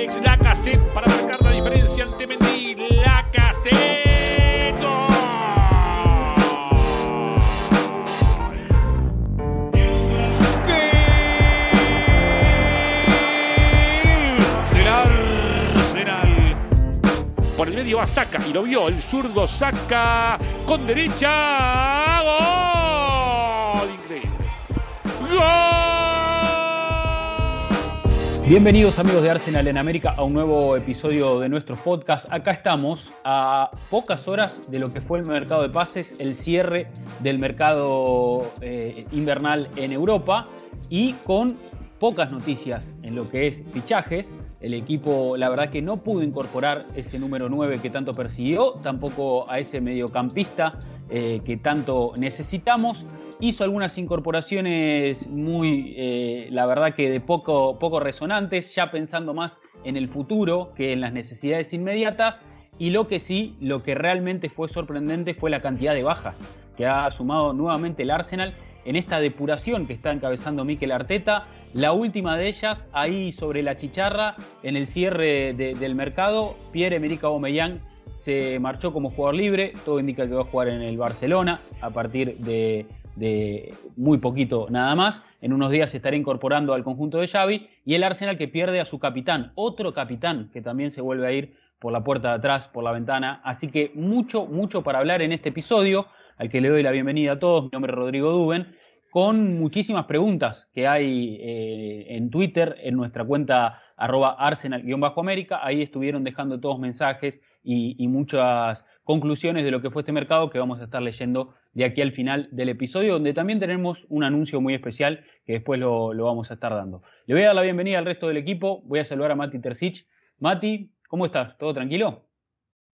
Alex Lacazette para marcar la diferencia ante Mendy. Lacazette. ¡Gol! Arsenal. Por el medio va Saca y lo vio el zurdo Saca con derecha. ¡Gol! Bienvenidos amigos de Arsenal en América a un nuevo episodio de nuestro podcast. Acá estamos a pocas horas de lo que fue el mercado de pases, el cierre del mercado eh, invernal en Europa y con pocas noticias en lo que es fichajes. El equipo la verdad que no pudo incorporar ese número 9 que tanto persiguió, tampoco a ese mediocampista eh, que tanto necesitamos hizo algunas incorporaciones muy, eh, la verdad que de poco, poco resonantes, ya pensando más en el futuro que en las necesidades inmediatas. Y lo que sí, lo que realmente fue sorprendente fue la cantidad de bajas que ha sumado nuevamente el Arsenal en esta depuración que está encabezando Mikel Arteta. La última de ellas, ahí sobre la chicharra, en el cierre de- del mercado, Pierre-Emerick Aubameyang se marchó como jugador libre. Todo indica que va a jugar en el Barcelona a partir de, de muy poquito nada más. En unos días se estará incorporando al conjunto de Xavi y el Arsenal que pierde a su capitán, otro capitán que también se vuelve a ir por la puerta de atrás, por la ventana. Así que mucho, mucho para hablar en este episodio, al que le doy la bienvenida a todos. Mi nombre es Rodrigo Duben, con muchísimas preguntas que hay eh, en Twitter, en nuestra cuenta arroba arsenal-américa. Ahí estuvieron dejando todos mensajes y, muchas conclusiones de lo que fue este mercado que vamos a estar leyendo de aquí al final del episodio, donde también tenemos un anuncio muy especial que después lo, lo vamos a estar dando. Le voy a dar la bienvenida al resto del equipo. Voy a saludar a Mati Tercich. Mati, ¿cómo estás? ¿Todo tranquilo?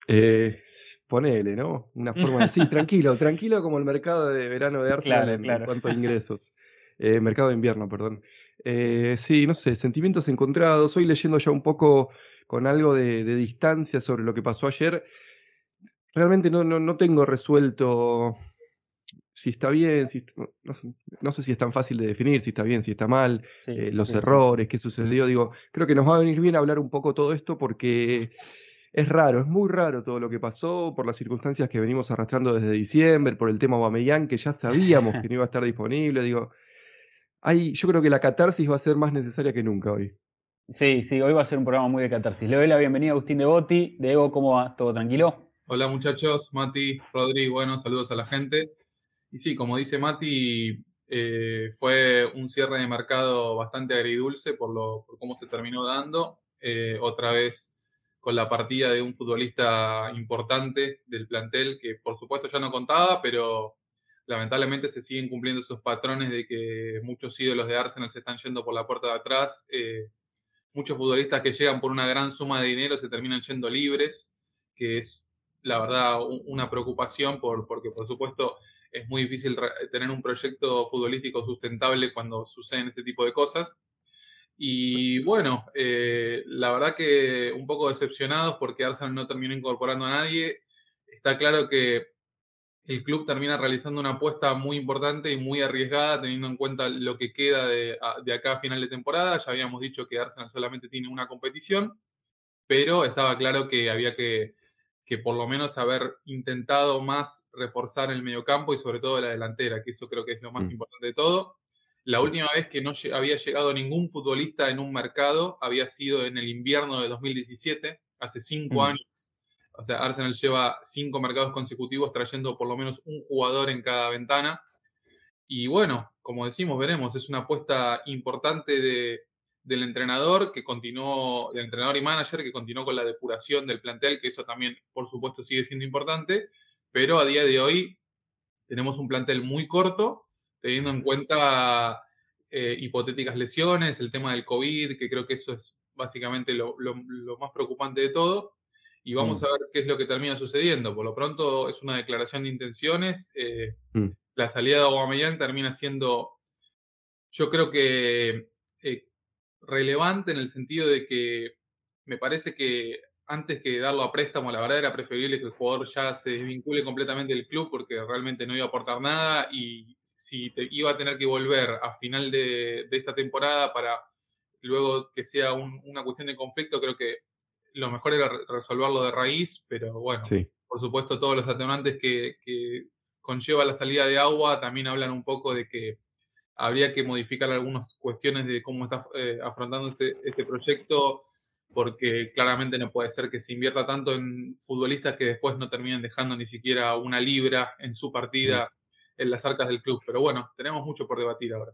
Eh, ponele, ¿no? Una forma de sí, tranquilo, tranquilo como el mercado de verano de Arsenal Claro, en, claro. cuanto a ingresos. Eh, mercado de invierno, perdón. Eh, sí, no sé, sentimientos encontrados. Hoy leyendo ya un poco con algo de, de distancia sobre lo que pasó ayer. Realmente no, no, no tengo resuelto si está bien, si, no, no sé, no sé si es tan fácil de definir, si está bien, si está mal, Sí, eh, los sí. errores, qué sucedió. Digo, creo que nos va a venir bien hablar un poco todo esto porque es raro, es muy raro todo lo que pasó por las circunstancias que venimos arrastrando desde diciembre, por el tema Aubameyang, que ya sabíamos que no iba a estar disponible. Digo, hay, yo creo que la catarsis va a ser más necesaria que nunca hoy. Sí, sí, hoy va a ser un programa muy de catarsis. Le doy la bienvenida a Agustín Devoti. Diego, ¿cómo va? ¿Todo tranquilo? Hola muchachos, Mati, Rodri, bueno, saludos a la gente. Y sí, como dice Mati, eh, fue un cierre de mercado bastante agridulce por, lo, por cómo se terminó dando. Eh, otra vez con la partida de un futbolista importante del plantel que por supuesto ya no contaba, pero lamentablemente se siguen cumpliendo esos patrones de que muchos ídolos de Arsenal se están yendo por la puerta de atrás. Eh, muchos futbolistas que llegan por una gran suma de dinero se terminan yendo libres, que es la verdad un- una preocupación por, porque por supuesto es muy difícil tener un proyecto futbolístico sustentable cuando suceden este tipo de cosas. Y bueno, eh, la verdad que un poco decepcionados porque Arsenal no terminó incorporando a nadie. Está claro que el club termina realizando una apuesta muy importante y muy arriesgada teniendo en cuenta lo que queda de, de acá a final de temporada. Ya habíamos dicho que Arsenal solamente tiene una competición, pero estaba claro que había que, que por lo menos haber intentado más reforzar el mediocampo y sobre todo la delantera, que eso creo que es lo más Mm. importante de todo. La última vez que no había llegado ningún futbolista en un mercado había sido en el invierno de 2017, hace cinco Mm. años. O sea, Arsenal lleva cinco mercados consecutivos trayendo por lo menos un jugador en cada ventana. Y bueno, como decimos, veremos. Es una apuesta importante de, del entrenador que continuó, del entrenador y manager que continuó con la depuración del plantel, que eso también, por supuesto, sigue siendo importante. Pero a día de hoy tenemos un plantel muy corto, teniendo en cuenta eh, hipotéticas lesiones, el tema del COVID, que creo que eso es básicamente lo, lo- lo más preocupante de todo. Y vamos Mm. a ver qué es lo que termina sucediendo. Por lo pronto es una declaración de intenciones. eh, Mm. La salida de Aubameyang termina siendo, yo creo que eh, relevante en el sentido de que me parece que antes que darlo a préstamo, la verdad era preferible que el jugador ya se desvincule completamente del club porque realmente no iba a aportar nada y si te- iba a tener que volver a final de, de esta temporada para luego que sea una cuestión de conflicto, creo que lo mejor era resolverlo de raíz, pero bueno, por supuesto todos los atenuantes que, conlleva la salida de agua también hablan un poco de que habría que modificar algunas cuestiones de cómo está eh, afrontando este, este proyecto porque claramente no puede ser que se invierta tanto en futbolistas que después no terminen dejando ni siquiera una libra en su partida en las arcas del club. Pero bueno, tenemos mucho por debatir ahora.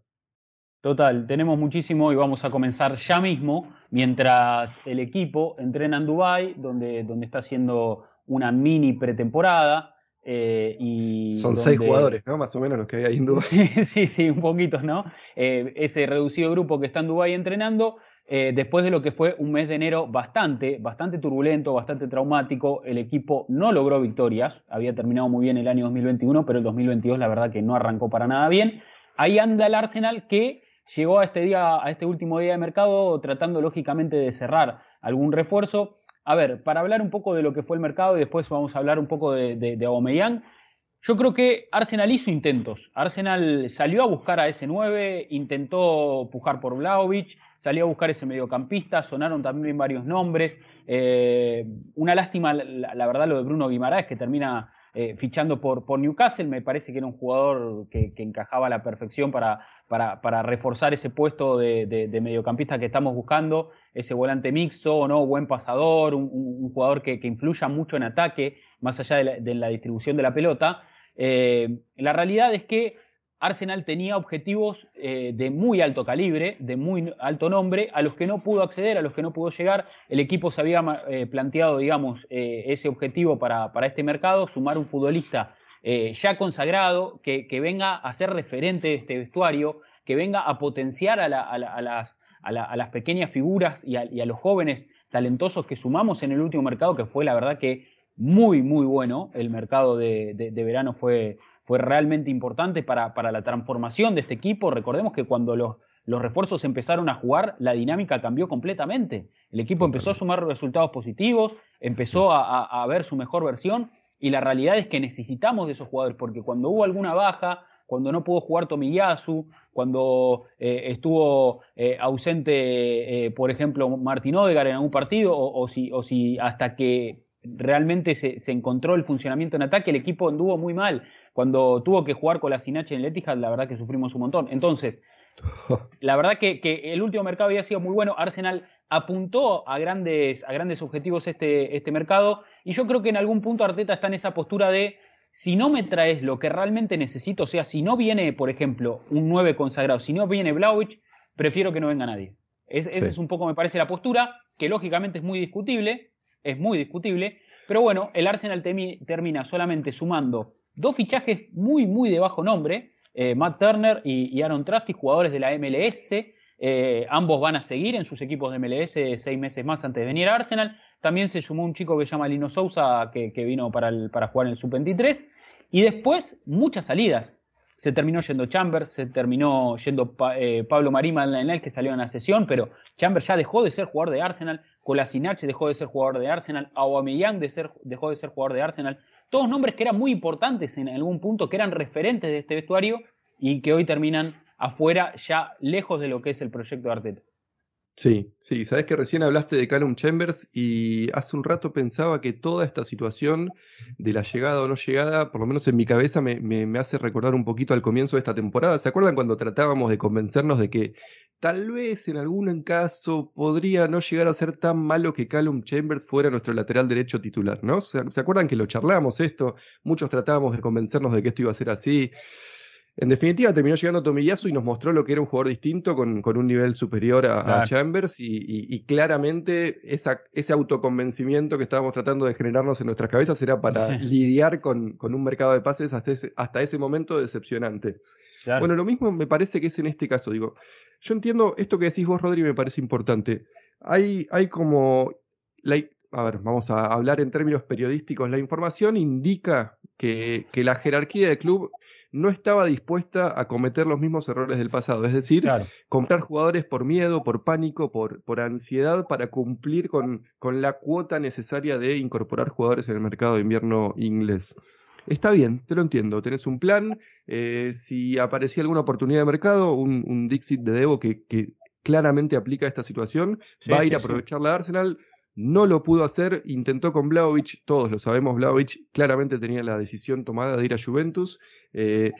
Total, tenemos muchísimo y vamos a comenzar ya mismo mientras el equipo entrena en Dubái, donde, donde está haciendo una mini pretemporada. Eh, y Son seis jugadores, ¿no? Más o menos los que hay ahí en Dubái. Sí, sí, sí, un poquito, ¿no? Eh, ese reducido grupo que está en Dubái entrenando eh, después de lo que fue un mes de enero bastante, bastante turbulento, bastante traumático, el equipo no logró victorias, había terminado muy bien el año 2021, pero el 2022 la verdad que no arrancó para nada bien. Ahí anda el Arsenal que llegó a este día, a este último día de mercado tratando lógicamente de cerrar algún refuerzo. A ver, para hablar un poco de lo que fue el mercado y después vamos a hablar un poco de, de, de Aubameyang, yo creo que Arsenal hizo intentos. Arsenal salió a buscar a ese 9, intentó pujar por Vlaovic, salió a buscar ese mediocampista, sonaron también varios nombres. Eh, una lástima, la, verdad, lo de Bruno Guimaraes, que termina eh, fichando por, por, Newcastle. Me parece que era un jugador que, encajaba a la perfección para, para, reforzar ese puesto de, mediocampista que estamos buscando, ese volante mixto, ¿no? buen pasador, un, jugador que, que, influya mucho en ataque, más allá de la distribución de la pelota. Eh, la realidad es que Arsenal tenía objetivos eh, de muy alto calibre, de muy alto nombre, a los que no pudo acceder, a los que no pudo llegar. El equipo se había eh, planteado, digamos, ese objetivo para, este mercado, sumar un futbolista ya consagrado, que, venga a ser referente de este vestuario, que venga a potenciar a, las, pequeñas figuras y a, los jóvenes talentosos que sumamos en el último mercado, que fue la verdad que muy, muy bueno. El mercado de, verano fue, fue realmente importante para, para, la transformación de este equipo. Recordemos que cuando los, los refuerzos empezaron a jugar, la dinámica cambió completamente. El equipo empezó a sumar resultados positivos, empezó a, ver su mejor versión y la realidad es que necesitamos de esos jugadores porque cuando hubo alguna baja, cuando no pudo jugar Tomiyasu, cuando eh, estuvo eh, ausente, eh, por ejemplo, Martín Odegar en algún partido, o, si, o si hasta que realmente se, encontró el funcionamiento en ataque, el equipo anduvo muy mal. Cuando tuvo que jugar con la Sinache en el Etihad, la verdad que sufrimos un montón. Entonces, la verdad que, el último mercado había sido muy bueno. Arsenal apuntó a grandes, a grandes objetivos este, este mercado y yo creo que en algún punto Arteta está en esa postura de si no me traes lo que realmente necesito, o sea, si no viene, por ejemplo, un 9 consagrado, si no viene Vlaovic, prefiero que no venga nadie. Es, Esa es un poco, me parece, la postura, que lógicamente es muy discutible, es muy discutible. Pero bueno, el Arsenal termina solamente sumando dos fichajes muy, muy de bajo nombre, eh, Matt Turner y, Aaron Trusty, jugadores de la MLS. Eh, ambos van a seguir en sus equipos de MLS seis meses más antes de venir a Arsenal. También se sumó un chico que se llama Lino Sousa, que, vino para, para jugar en el Sub-23. Y después, muchas salidas se terminó yendo Chambers, se terminó yendo eh, Pablo Marima en el que salió en la sesión, pero Chambers ya dejó de ser jugador de Arsenal, Kolasinac dejó de ser jugador de Arsenal, Aubameyang de dejó de ser jugador de Arsenal, todos nombres que eran muy importantes en algún punto, que eran referentes de este vestuario y que hoy terminan afuera, ya lejos de lo que es el proyecto de Arteta. Sí, sí, sabes que recién hablaste de Callum Chambers y hace un rato pensaba que toda esta situación de la llegada o no llegada, por lo menos en mi cabeza, me, me, hace recordar un poquito al comienzo de esta temporada. ¿Se acuerdan cuando tratábamos de convencernos de que tal vez en algún caso podría no llegar a ser tan malo que Callum Chambers fuera nuestro lateral derecho titular, ¿no? ¿Se, ¿se acuerdan que lo charlamos esto? Muchos tratábamos de convencernos de que esto iba a ser así. En definitiva, terminó llegando Tomiyasu y nos mostró lo que era un jugador distinto con, un nivel superior a, Chambers y, claramente ese autoconvencimiento que estábamos tratando de generarnos en nuestras cabezas era para lidiar con, un mercado de pases hasta ese, hasta ese momento decepcionante. Bueno, lo mismo me parece que es en este caso. Digo, yo entiendo esto que decís vos, Rodri, me parece importante. Hay, hay como. a ver, vamos a hablar en términos periodísticos. La información indica que, que la jerarquía del club no estaba dispuesta a cometer los mismos errores del pasado, es decir, comprar jugadores por miedo, por pánico, por, por ansiedad para cumplir con, con, la cuota necesaria de incorporar jugadores en el mercado de invierno inglés. Está bien, te lo entiendo, tenés un plan, eh, si aparecía alguna oportunidad de mercado, un, Dixit de Devo que, claramente aplica esta situación, va a ir a aprovechar la Arsenal. No lo pudo hacer, intentó con Vlaovic, todos lo sabemos, Vlaovic claramente tenía la decisión tomada de ir a Juventus. Eh,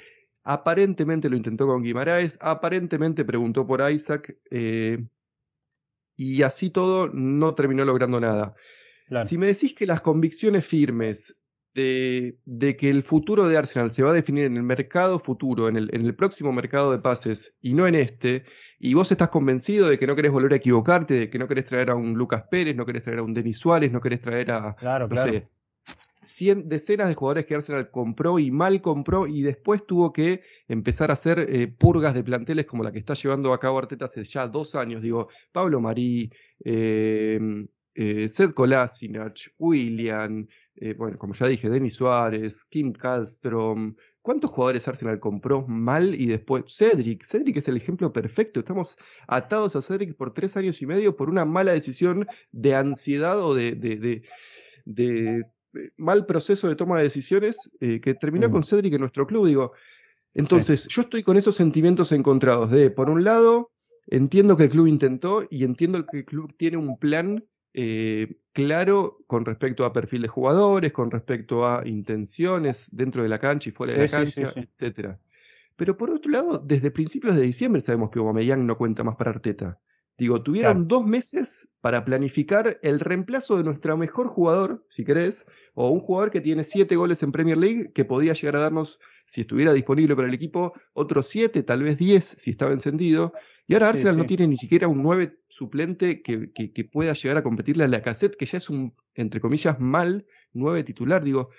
aparentemente lo intentó con Guimaraes, aparentemente preguntó por Isaac, eh, y así todo no terminó logrando nada. Si me decís que las convicciones firmes de, que el futuro de Arsenal se va a definir en el mercado futuro, en el, próximo mercado de pases y no en este, y vos estás convencido de que no querés volver a equivocarte, de que no querés traer a un Lucas Pérez, no querés traer a un Denis Suárez, no querés traer a, claro, no sé, decenas de jugadores que Arsenal compró y mal compró y después tuvo que empezar a hacer eh, purgas de planteles como la que está llevando a cabo Arteta hace ya dos años. Digo, Pablo Marí, eh, eh, Seth Kolasinac, William, eh, bueno, como ya dije, Denis Suárez, Kim Kallstrom. ¿Cuántos jugadores Arsenal compró mal y después? Cedric. Cedric es el ejemplo perfecto. Estamos atados a Cedric por tres años y medio por una mala decisión de ansiedad o de, de, eh, mal proceso de toma de decisiones eh, que terminó mm. con Cedric en nuestro club. Digo, entonces, yo estoy con esos sentimientos encontrados de, por un lado, entiendo que el club intentó y entiendo que el club tiene un plan eh, claro con respecto a perfil de jugadores, con respecto a intenciones dentro de la cancha y fuera de la cancha, etcétera. Pero por otro lado, desde principios de diciembre sabemos que Aubameyang no cuenta más para Arteta. Digo, tuvieron dos meses para planificar el reemplazo de nuestro mejor jugador, si querés, o un jugador que tiene siete goles en Premier League, que podía llegar a darnos, si estuviera disponible para el equipo, otros siete, tal vez diez, si estaba encendido. Y ahora Arsenal no tiene ni siquiera un 9 suplente que, que, pueda llegar a competirle a la cassette, que ya es un, entre comillas, mal 9 titular. Digo,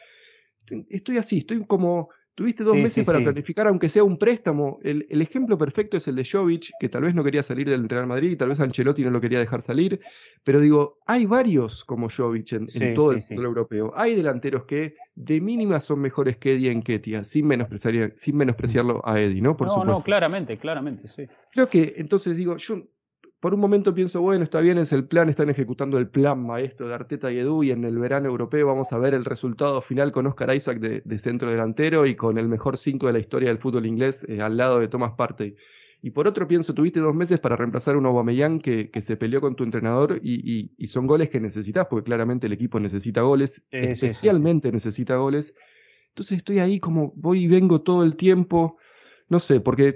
estoy así, estoy como Tuviste dos meses para planificar, aunque sea un préstamo. El, ejemplo perfecto es el de Jovic, que tal vez no quería salir del Real Madrid, tal vez Ancelotti no lo quería dejar salir. Pero digo, hay varios como Jovic en, todo el fútbol europeo. Hay delanteros que de mínima son mejores que Eddie Enquetia, sin, menospreciar, sin menospreciarlo a Eddie, ¿no? Por no, no, claramente, claramente, sí. Creo que entonces digo, yo por un momento pienso, bueno, está bien, es el plan, están ejecutando el plan maestro de Arteta y Edu y en el verano europeo vamos a ver el resultado final con Oscar Isaac de, centro delantero y con el mejor 5 de la historia del fútbol inglés eh, al lado de Thomas Partey. Y por otro pienso, tuviste dos meses para reemplazar a un Aubameyang que, que se peleó con tu entrenador y, son goles que necesitas, porque claramente el equipo necesita goles, especialmente necesita goles. Entonces estoy ahí como voy y vengo todo el tiempo no sé, porque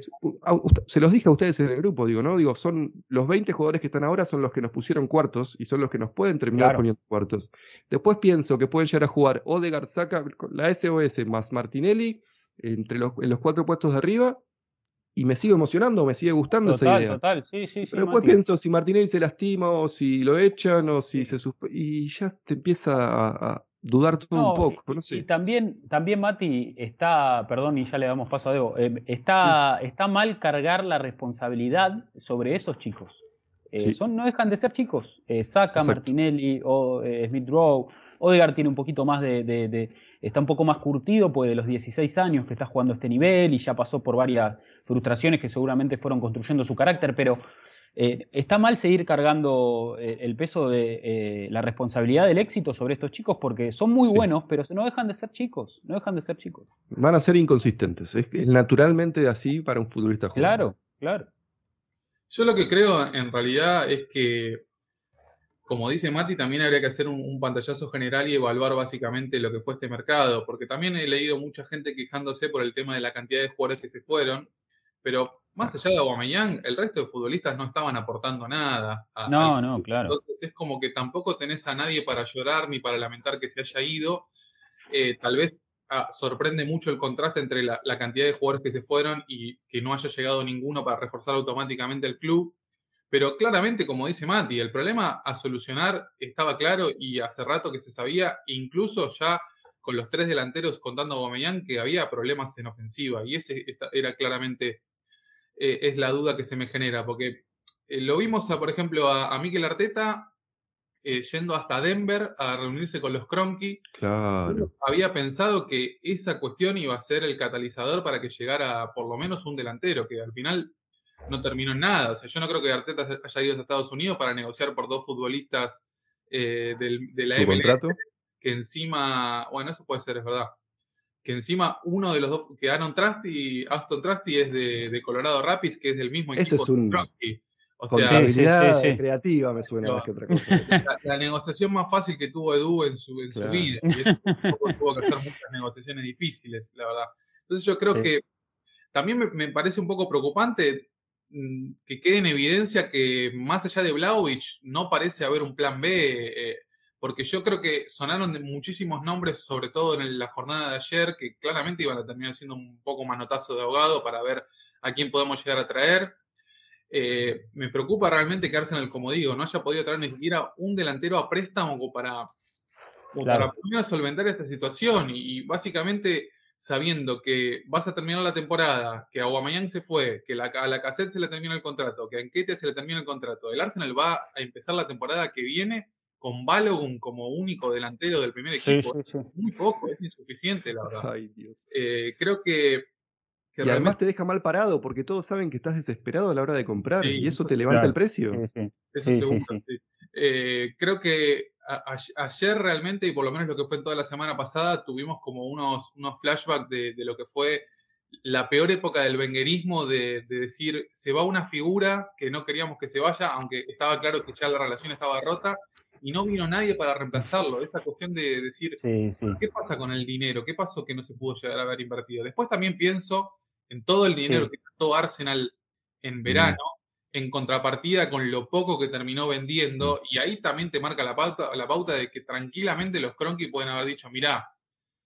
se los dije a ustedes en el grupo, digo, ¿no? Digo, son los 20 jugadores que están ahora son los que nos pusieron cuartos y son los que nos pueden terminar poniendo cuartos. Después pienso que pueden llegar a jugar Odegaard, Saka, la SOS más Martinelli entre los, en los cuatro puestos de arriba y me sigo emocionando, me sigue gustando esa idea. Total, sí, sí, Pero después pienso si Martinelli se lastima o si lo echan o si se y ya te empieza a, dudar todo un poco. No sé. Y también, también, Mati, está, perdón, y ya le damos paso a Debo, eh, está, está mal cargar la responsabilidad sobre esos chicos. Eh, son, no dejan de ser chicos. Eh, Saca, Martinelli, o Smith Rowe, Odegaard tiene un poquito más de, está un poco más curtido, pues de los 16 años que está jugando a este nivel y ya pasó por varias frustraciones que seguramente fueron construyendo su carácter, pero eh, está mal seguir cargando eh, el peso de eh, la responsabilidad del éxito sobre estos chicos porque son muy buenos, pero no dejan de ser chicos, no dejan de ser chicos. Van a ser inconsistentes, es, naturalmente así para un futbolista joven. Claro, claro. Yo lo que creo en realidad es que, como dice Mati, también habría que hacer un, pantallazo general y evaluar básicamente lo que fue este mercado, porque también he leído mucha gente quejándose por el tema de la cantidad de jugadores que se fueron, pero más allá de Aubameyang, el resto de futbolistas no estaban aportando nada. no, no, claro. Entonces es como que tampoco tenés a nadie para llorar ni para lamentar que se haya ido. Eh, tal vez ah, sorprende mucho el contraste entre la, cantidad de jugadores que se fueron y que no haya llegado ninguno para reforzar automáticamente el club. Pero claramente, como dice Mati, el problema a solucionar estaba claro y hace rato que se sabía, incluso ya con los tres delanteros contando a Aubameyang, que había problemas en ofensiva. Y ese era claramente eh, es la duda que se me genera, porque eh, lo vimos, a, por ejemplo, a, a Mikel Arteta eh, yendo hasta Denver a reunirse con los Cronky. Claro. Había pensado que esa cuestión iba a ser el catalizador para que llegara por lo menos un delantero, que al final no terminó en nada. O sea, yo no creo que Arteta haya ido a Estados Unidos para negociar por dos futbolistas de la MLS, contrato? que encima, bueno, eso puede ser, es verdad que encima uno de los dos, que Aaron Trusty, Aston Trusty es de, Colorado Rapids, que es del mismo equipo. Es un, O sea, Contabilidad creativa me suena más que otra cosa. La, negociación más fácil que tuvo Edu en su, en su vida. Y eso tuvo que hacer muchas negociaciones difíciles, la verdad. Entonces yo creo que también me, parece un poco preocupante que quede en evidencia que más allá de Blauvich no parece haber un plan B, eh, porque yo creo que sonaron muchísimos nombres, sobre todo en la jornada de ayer, que claramente iban a terminar siendo un poco manotazo de ahogado para ver a quién podemos llegar a traer. Eh, me preocupa realmente que Arsenal, como digo, no haya podido traer ni siquiera un delantero a préstamo para, para poder solventar esta situación. Y, básicamente sabiendo que vas a terminar la temporada, que a Aubameyang se fue, que a la cassette se le termina el contrato, que a Enquete se le termina el contrato, el Arsenal va a empezar la temporada que viene con Balogun como único delantero del primer equipo. Muy poco, es insuficiente, la verdad. Eh, creo que y además te deja mal parado porque todos saben que estás desesperado a la hora de comprar y eso te levanta el precio. Eso seguro, sí. Eh, creo que ayer realmente, y por lo menos lo que fue en toda la semana pasada, tuvimos como unos, unos flashbacks de, lo que fue la peor época del venguerismo de, decir se va una figura que no queríamos que se vaya, aunque estaba claro que ya la relación estaba rota y no vino nadie para reemplazarlo. Esa cuestión de decir, ¿qué pasa con el dinero? ¿Qué pasó que no se pudo llegar a haber invertido? Después también pienso en todo el dinero que gastó Arsenal en verano, en contrapartida con lo poco que terminó vendiendo, y ahí también te marca la pauta, la pauta de que tranquilamente los Cronky pueden haber dicho, mirá,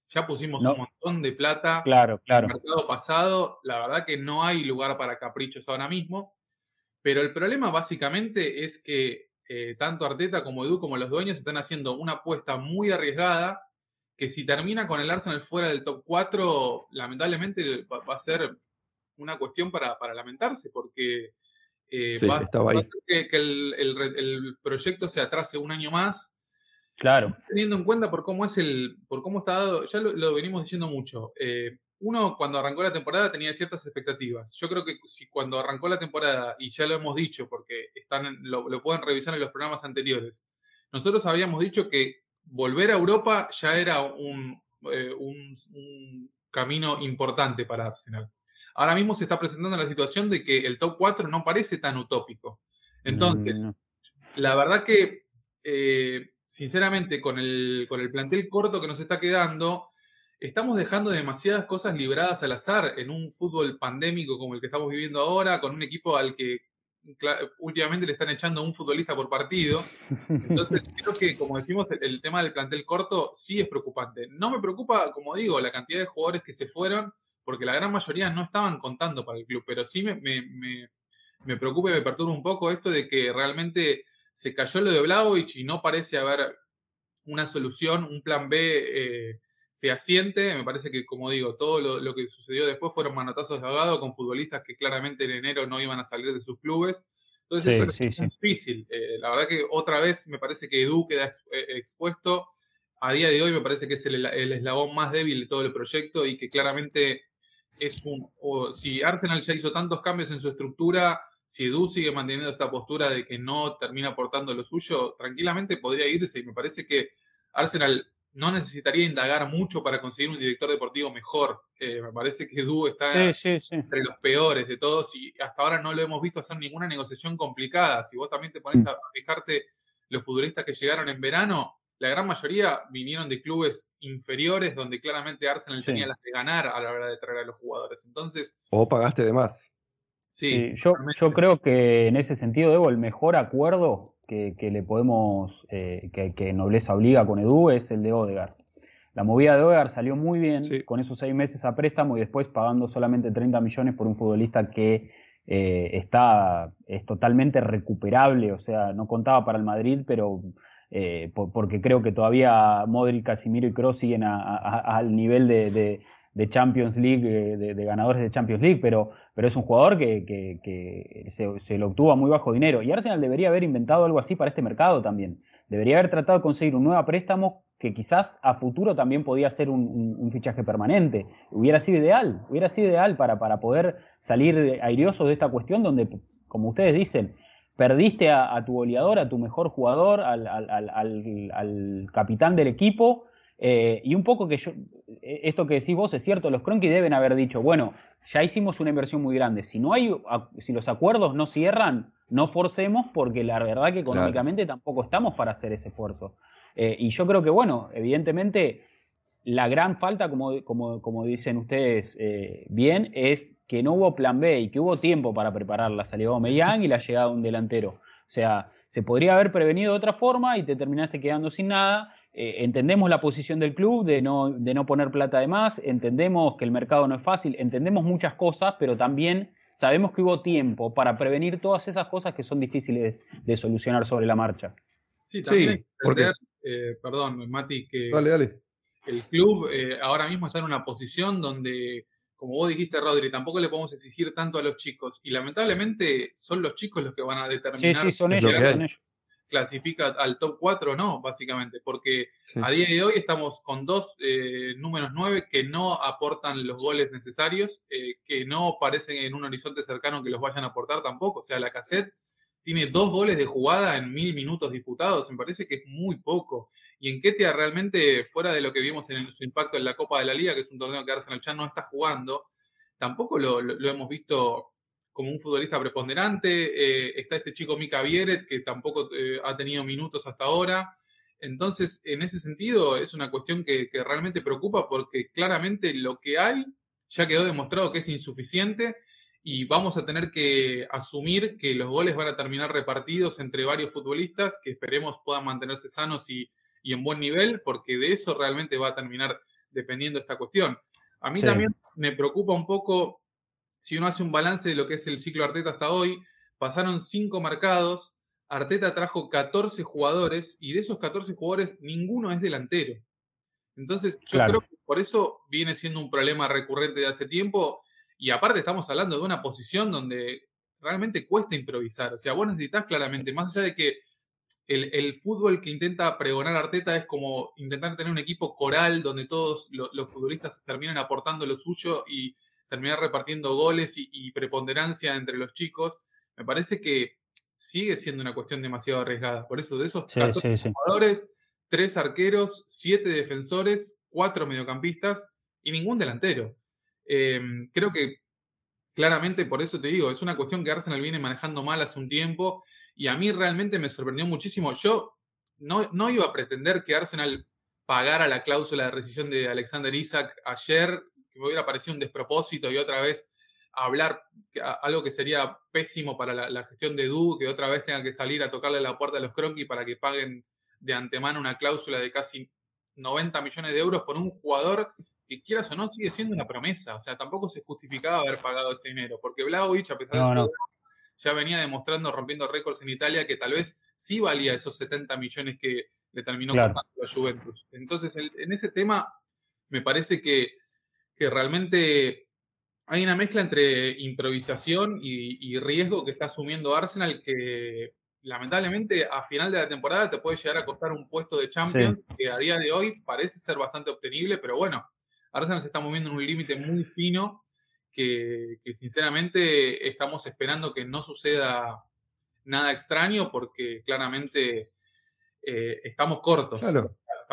ya pusimos un montón de plata claro, claro. en el mercado pasado, la verdad que no hay lugar para caprichos ahora mismo, pero el problema básicamente es que eh, tanto Arteta como Edu como los dueños están haciendo una apuesta muy arriesgada que si termina con el Arsenal fuera del top 4, lamentablemente va, a ser una cuestión para, lamentarse, porque eh, va, a ser que, el, proyecto se atrase un año más. Claro. Teniendo en cuenta por cómo es el, por cómo está dado, ya lo, venimos diciendo mucho. Eh, uno cuando arrancó la temporada tenía ciertas expectativas. Yo creo que si cuando arrancó la temporada, y ya lo hemos dicho porque están, lo pueden revisar en los programas anteriores, nosotros habíamos dicho que volver a Europa ya era eh, un, camino importante para Arsenal. Ahora mismo se está presentando la situación de que el top 4 no parece tan utópico. Entonces, la verdad que, eh, sinceramente, con el, con el plantel corto que nos está quedando, estamos dejando demasiadas cosas libradas al azar en un fútbol pandémico como el que estamos viviendo ahora, con un equipo al que últimamente le están echando un futbolista por partido. Entonces, creo que, como decimos, el, tema del plantel corto sí es preocupante. No me preocupa, como digo, la cantidad de jugadores que se fueron, porque la gran mayoría no estaban contando para el club, pero sí me, me, preocupa y me perturba un poco esto de que realmente se cayó lo de Blaovic y no parece haber una solución, un plan B. Eh, fehaciente. Me parece que, como digo, todo lo, que sucedió después fueron manotazos de ahogado con futbolistas que claramente en enero no iban a salir de sus clubes. Entonces, eso es difícil. Eh, la verdad que otra vez me parece que Edu queda eh, expuesto. A día de hoy me parece que es el, eslabón más débil de todo el proyecto y que claramente es un... si Arsenal ya hizo tantos cambios en su estructura, si Edu sigue manteniendo esta postura de que no termina aportando lo suyo, tranquilamente podría irse y me parece que Arsenal no necesitaría indagar mucho para conseguir un director deportivo mejor. Eh, me parece que Edu está entre los peores de todos y hasta ahora no lo hemos visto hacer ninguna negociación complicada. Si vos también te pones mm. a fijarte los futbolistas que llegaron en verano, la gran mayoría vinieron de clubes inferiores donde claramente Arsenal tenía las de ganar a la hora de traer a los jugadores. Entonces. O pagaste de más. Sí, yo, yo creo que en ese sentido, Debo, el mejor acuerdo que, le podemos, eh, que, Nobleza obliga con Edu es el de Odegar. La movida de Odegar salió muy bien con esos seis meses a préstamo y después pagando solamente 30 millones por un futbolista que eh, está, es totalmente recuperable, o sea, no contaba para el Madrid, pero eh, porque creo que todavía Modric, Casimiro y Kroos siguen al nivel de, de Champions League, eh, de, ganadores de Champions League, pero, pero es un jugador que, se, lo obtuvo a muy bajo dinero. Y Arsenal debería haber inventado algo así para este mercado también. Debería haber tratado de conseguir un nuevo préstamo que quizás a futuro también podía ser un, fichaje permanente. Hubiera sido ideal, hubiera sido ideal para, para poder salir airioso de esta cuestión donde, como ustedes dicen, perdiste a, tu goleador, a tu mejor jugador, al, al capitán del equipo Eh, y un poco que yo, eh, esto que decís vos es cierto, los Cronky deben haber dicho, bueno, ya hicimos una inversión muy grande, si no hay, si los acuerdos no cierran, no forcemos porque la verdad que económicamente tampoco estamos para hacer ese esfuerzo. Eh, y yo creo que, bueno, evidentemente la gran falta, como, como, como dicen ustedes bien, es que no hubo plan B y que hubo tiempo para preparar la salida de Omeyang y la llegada de un delantero. O sea, se podría haber prevenido de otra forma y te terminaste quedando sin nada. Eh, entendemos la posición del club de no, de no poner plata de más, entendemos que el mercado no es fácil, entendemos muchas cosas, pero también sabemos que hubo tiempo para prevenir todas esas cosas que son difíciles de, solucionar sobre la marcha. Sí, también entender, eh, perdón, Mati, que el club eh, ahora mismo está en una posición donde, como vos dijiste, Rodri, tampoco le podemos exigir tanto a los chicos. Y lamentablemente son los chicos los que van a determinar. Sí, sí, son ellos, son ellos clasifica al top 4 no, básicamente, porque a día de hoy estamos con dos eh, números 9 que no aportan los goles necesarios, eh, que no parecen en un horizonte cercano que los vayan a aportar tampoco. O sea, la cassette tiene dos goles de jugada en mil minutos disputados, me parece que es muy poco. Y en Ketia realmente, fuera de lo que vimos en su impacto en la Copa de la Liga, que es un torneo que Arsenal ya no está jugando, tampoco lo hemos visto como un futbolista preponderante. Eh, está este chico Mika Vieret, que tampoco eh, ha tenido minutos hasta ahora. Entonces, en ese sentido, es una cuestión que, realmente preocupa porque claramente lo que hay ya quedó demostrado que es insuficiente y vamos a tener que asumir que los goles van a terminar repartidos entre varios futbolistas que esperemos puedan mantenerse sanos y, en buen nivel, porque de eso realmente va a terminar dependiendo esta cuestión. A mí también me preocupa un poco si uno hace un balance de lo que es el ciclo Arteta hasta hoy, pasaron cinco marcados, Arteta trajo 14 jugadores y de esos 14 jugadores ninguno es delantero. Entonces, yo creo que por eso viene siendo un problema recurrente de hace tiempo y aparte estamos hablando de una posición donde realmente cuesta improvisar. O sea, vos necesitas claramente, más allá de que el, fútbol que intenta pregonar Arteta es como intentar tener un equipo coral donde todos los futbolistas terminan aportando lo suyo y terminar repartiendo goles y, preponderancia entre los chicos, me parece que sigue siendo una cuestión demasiado arriesgada. Por eso, de esos 14 jugadores, 3 arqueros, 7 defensores, 4 mediocampistas y ningún delantero. Em, creo que claramente, por eso te digo, es una cuestión que Arsenal viene manejando mal hace un tiempo y a mí realmente me sorprendió muchísimo. Yo no, no iba a pretender que Arsenal pagara la cláusula de rescisión de Alexander Isaac ayer que me hubiera parecido un despropósito y otra vez hablar algo que sería pésimo para la, gestión de Du, que otra vez tenga que salir a tocarle la puerta a los Cronky para que paguen de antemano una cláusula de casi 90 millones de euros por un jugador que quieras o no sigue siendo una promesa. O sea, tampoco se justificaba haber pagado ese dinero, porque Vlaovic, a pesar de eso, ya venía demostrando, rompiendo récords en Italia, que tal vez sí valía esos 70 millones que le terminó costando a Juventus. Entonces, en ese tema, me parece que que realmente hay una mezcla entre improvisación y, riesgo que está asumiendo Arsenal que lamentablemente a final de la temporada te puede llegar a costar un puesto de Champions que a día de hoy parece ser bastante obtenible, pero bueno, Arsenal se está moviendo en un límite muy fino que, sinceramente estamos esperando que no suceda nada extraño porque claramente eh, estamos cortos.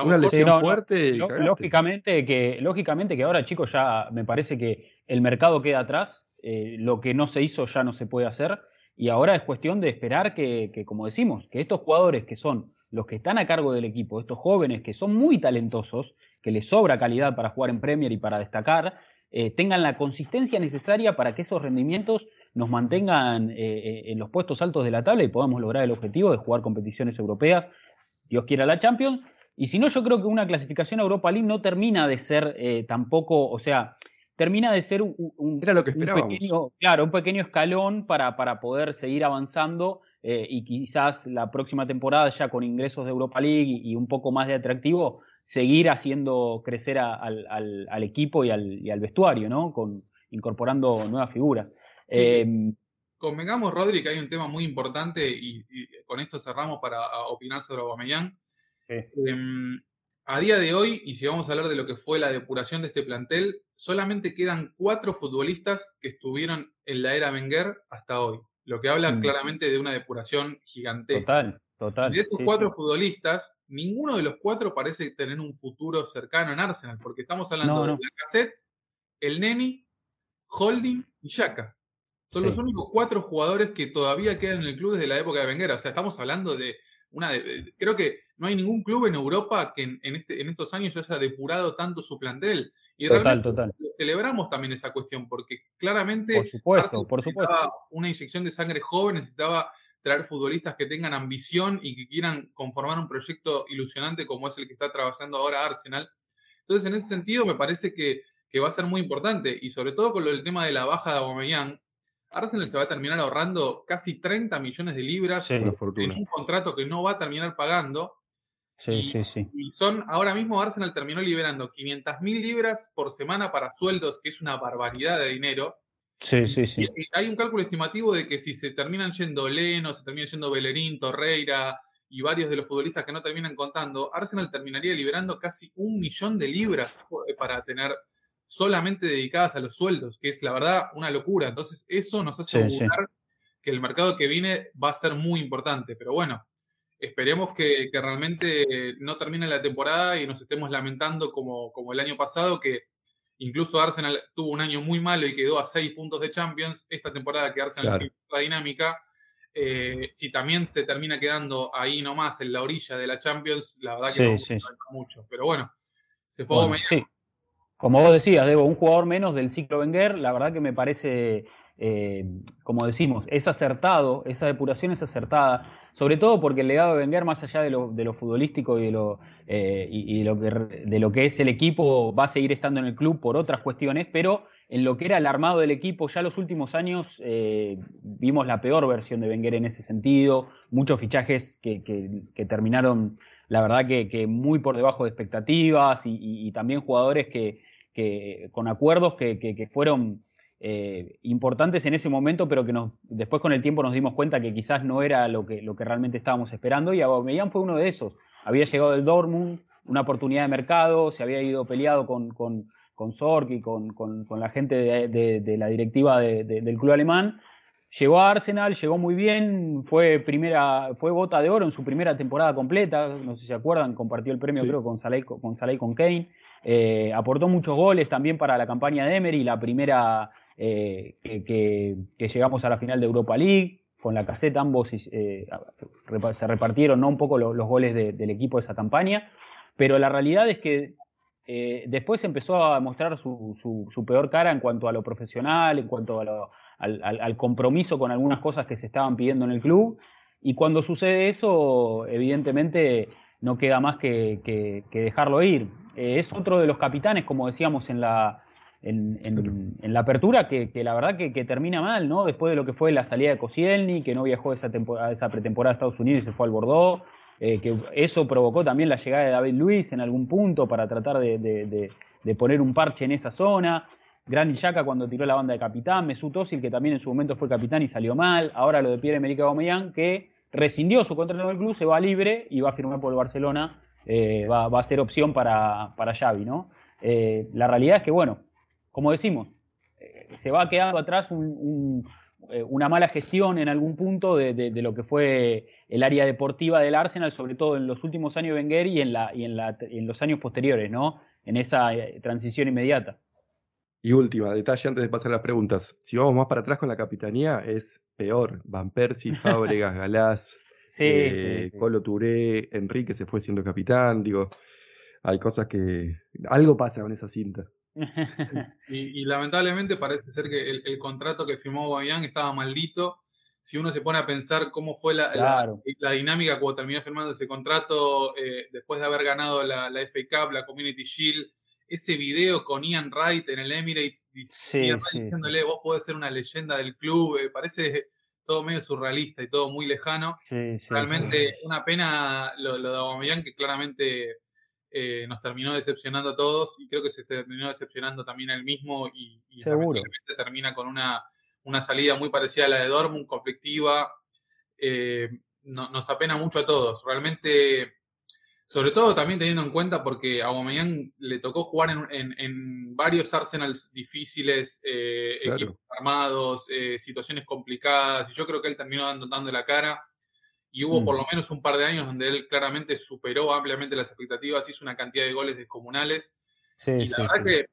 Una lesión fuerte. lógicamente, que, lógicamente que ahora, chicos, ya me parece que el mercado queda atrás. Eh, lo que no se hizo ya no se puede hacer. Y ahora es cuestión de esperar que, como decimos, que estos jugadores que son los que están a cargo del equipo, estos jóvenes que son muy talentosos, que les sobra calidad para jugar en Premier y para destacar, eh, tengan la consistencia necesaria para que esos rendimientos nos mantengan eh, en los puestos altos de la tabla y podamos lograr el objetivo de jugar competiciones europeas, Dios quiera la Champions, y si no, yo creo que una clasificación a Europa League no termina de ser eh, tampoco, o sea, termina de ser un, Era lo que esperábamos. pequeño, claro, un pequeño escalón para, para poder seguir avanzando eh, y quizás la próxima temporada ya con ingresos de Europa League y, un poco más de atractivo, seguir haciendo crecer al, equipo y al, vestuario, ¿no? Con, incorporando nuevas figuras. Em, convengamos, Rodri, que hay un tema muy importante y, con esto cerramos para opinar sobre Aubameyang Em, a día de hoy, y si vamos a hablar de lo que fue la depuración de este plantel, solamente quedan cuatro futbolistas que estuvieron en la era Wenger hasta hoy. Lo que habla mm. claramente de una depuración gigantesca. Total. De esos sí, cuatro sí. futbolistas, ninguno de los cuatro parece tener un futuro cercano en Arsenal, porque estamos hablando No, de no. la cassette, el Neni, Holding y Yaka. Son los únicos cuatro jugadores que todavía quedan en el club desde la época de Wenger. O sea, estamos hablando de una de- creo que no hay ningún club en Europa que en, en este, en estos años haya depurado tanto su plantel. Y Total, realmente total. celebramos también esa cuestión, porque claramente Por supuesto, por supuesto. una inyección de sangre joven, necesitaba traer futbolistas que tengan ambición y que quieran conformar un proyecto ilusionante como es el que está trabajando ahora Arsenal. Entonces, en ese sentido, me parece que, que va a ser muy importante, y sobre todo con lo del tema de la baja de Aubameyang, Arsenal se va a terminar ahorrando casi 30 millones de libras Sí. En un contrato que no va a terminar pagando. Sí, y- sí, sí. Y son, ahora mismo Arsenal terminó liberando 500 mil libras por semana para sueldos, que es una barbaridad de dinero. Sí, sí, sí. Y- hay un cálculo estimativo de que si se terminan yendo Leno, se termina yendo Bellerín, Torreira y varios de los futbolistas que no terminan contando, Arsenal terminaría liberando casi un millón de libras eh, para tener solamente dedicadas a los sueldos, que es la verdad una locura. Entonces eso nos hace Sí, que el mercado que viene va a ser muy importante. Pero bueno, esperemos que, que realmente no termine la temporada y nos estemos lamentando como, como el año pasado, que incluso Arsenal tuvo un año muy malo y quedó a seis puntos de Champions. Esta temporada que Arsenal Claro. tiene otra dinámica. eh, si también se termina quedando ahí nomás en la orilla de la Champions, la verdad que Sí, no sí. mucho. Pero bueno, se fue Bueno, sí. Como vos decías, Debo, un jugador menos del ciclo Wenger, la verdad que me parece, eh, como decimos, es acertado, esa depuración es acertada, sobre todo porque el legado de Wenger, más allá de lo, de lo futbolístico y, de lo, eh, y, y lo que, de lo que es el equipo, va a seguir estando en el club por otras cuestiones, pero en lo que era el armado del equipo, ya los últimos años eh, vimos la peor versión de Wenger en ese sentido, muchos fichajes que, terminaron la verdad que, muy por debajo de expectativas y, y- también jugadores que, con acuerdos que fueron eh, importantes en ese momento, pero que nos, después con el tiempo nos dimos cuenta que quizás no era lo que, lo que realmente estábamos esperando y Aubameyang fue uno de esos. Había llegado del Dortmund, una oportunidad de mercado, se había ido peleado con, con, con y con, con- con la gente de, de- de la directiva de- de- del club alemán Llegó a Arsenal, llegó muy bien, fue primera, fue bota de oro en su primera temporada completa, no sé si se acuerdan, compartió el premio Sí. creo con Salah y con, Salah y con Kane, Eh, aportó muchos goles también para la campaña de Emery, la primera eh, que, llegamos a la final de Europa League, con la caseta ambos eh, se repartieron ¿no? un poco lo- los goles de- del equipo de esa campaña, pero la realidad es que eh, después empezó a mostrar su, peor cara en cuanto a lo profesional, en cuanto a lo- al, compromiso con algunas cosas que se estaban pidiendo en el club. Y cuando sucede eso, evidentemente no queda más que, dejarlo ir. Es otro de los capitanes, como decíamos en la, en, en- en la apertura, que, que la verdad que, que termina mal, ¿no? Después de lo que fue la salida de Koscielny, que no viajó esa, temporada, esa pretemporada a Estados Unidos y se fue al Bordeaux. eh, que eso provocó también la llegada de David Luis en algún punto para tratar de, de- de- de poner un parche en esa zona. Gran Yaka cuando tiró la banda de capitán, Mesut Özil que también en su momento fue capitán y salió mal. Ahora lo de Pierre-Emerick Aubameyang que rescindió su contrato con el club, se va libre y va a firmar por el Barcelona. eh, va, va a ser opción para, para Xavi, ¿no? Eh, la realidad es que, bueno, como decimos, eh, se va quedando atrás un- un, eh, una mala gestión en algún punto de, de- de lo que fue el área deportiva del Arsenal, sobre todo en los últimos años de Wenger y en, la, y en, la, en los años posteriores, ¿no? En esa eh, transición inmediata. Y última, detalle antes de pasar a las preguntas. Si vamos más para atrás con la capitanía, es peor. Van Persie, Fábregas, Galás, Sí, eh, sí, sí. Colo Touré, Enrique se fue siendo capitán. Digo, hay cosas que. Algo pasa con esa cinta. Y, y lamentablemente parece ser que el, el contrato que firmó Aubameyang estaba maldito. Si uno se pone a pensar cómo fue la, la- Claro. la dinámica cuando terminó firmando ese contrato, eh, después de haber ganado la, la FA Cup, la Community Shield, ese video con Ian Wright en el Emirates, Sí, Ian Wright sí, diciéndole, vos podés ser una leyenda del club, eh, parece todo medio surrealista y todo muy lejano. Sí, Realmente una pena lo, lo de Aubameyang que claramente eh, nos terminó decepcionando a todos y creo que se terminó decepcionando también a él mismo y, y Seguro. lamentablemente termina con una, una salida muy parecida a la de Dortmund, conflictiva. Eh, no- nos apena mucho a todos. Realmente, sobre todo también teniendo en cuenta porque a Aubameyang le tocó jugar en, en- en varios Arsenals difíciles, eh, Claro. equipos armados, eh, situaciones complicadas y yo creo que él terminó dando, dando la cara y hubo Mm. por lo menos un par de años donde él claramente superó ampliamente las expectativas, hizo una cantidad de goles descomunales. Sí, Y la sí, verdad sí. que,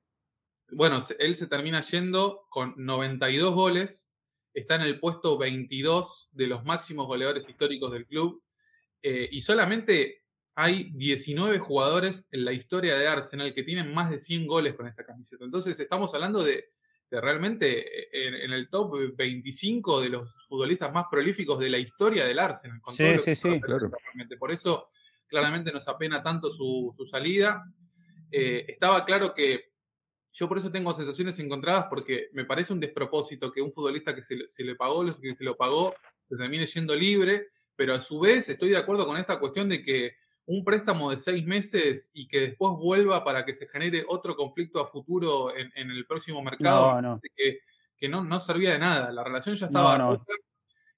bueno, él se termina yendo con 92 goles, está en el puesto 22 de los máximos goleadores históricos del club, eh, y solamente hay 19 jugadores en la historia de Arsenal que tienen más de 100 goles con esta camiseta. Entonces estamos hablando de, de realmente eh, en, en el top 25 de los futbolistas más prolíficos de la historia del Arsenal. Con Sí, todo lo sí, que sí. Claro. Por eso claramente nos apena tanto su, su salida. Eh, estaba claro que yo por eso tengo sensaciones encontradas porque me parece un despropósito que un futbolista que se, le- se le pagó lo que se lo pagó se termine yendo libre, pero a su vez estoy de acuerdo con esta cuestión de que un préstamo de seis meses y que después vuelva para que se genere otro conflicto a futuro en, en el próximo mercado, No, no. que, que no, no servía de nada. La relación ya estaba rota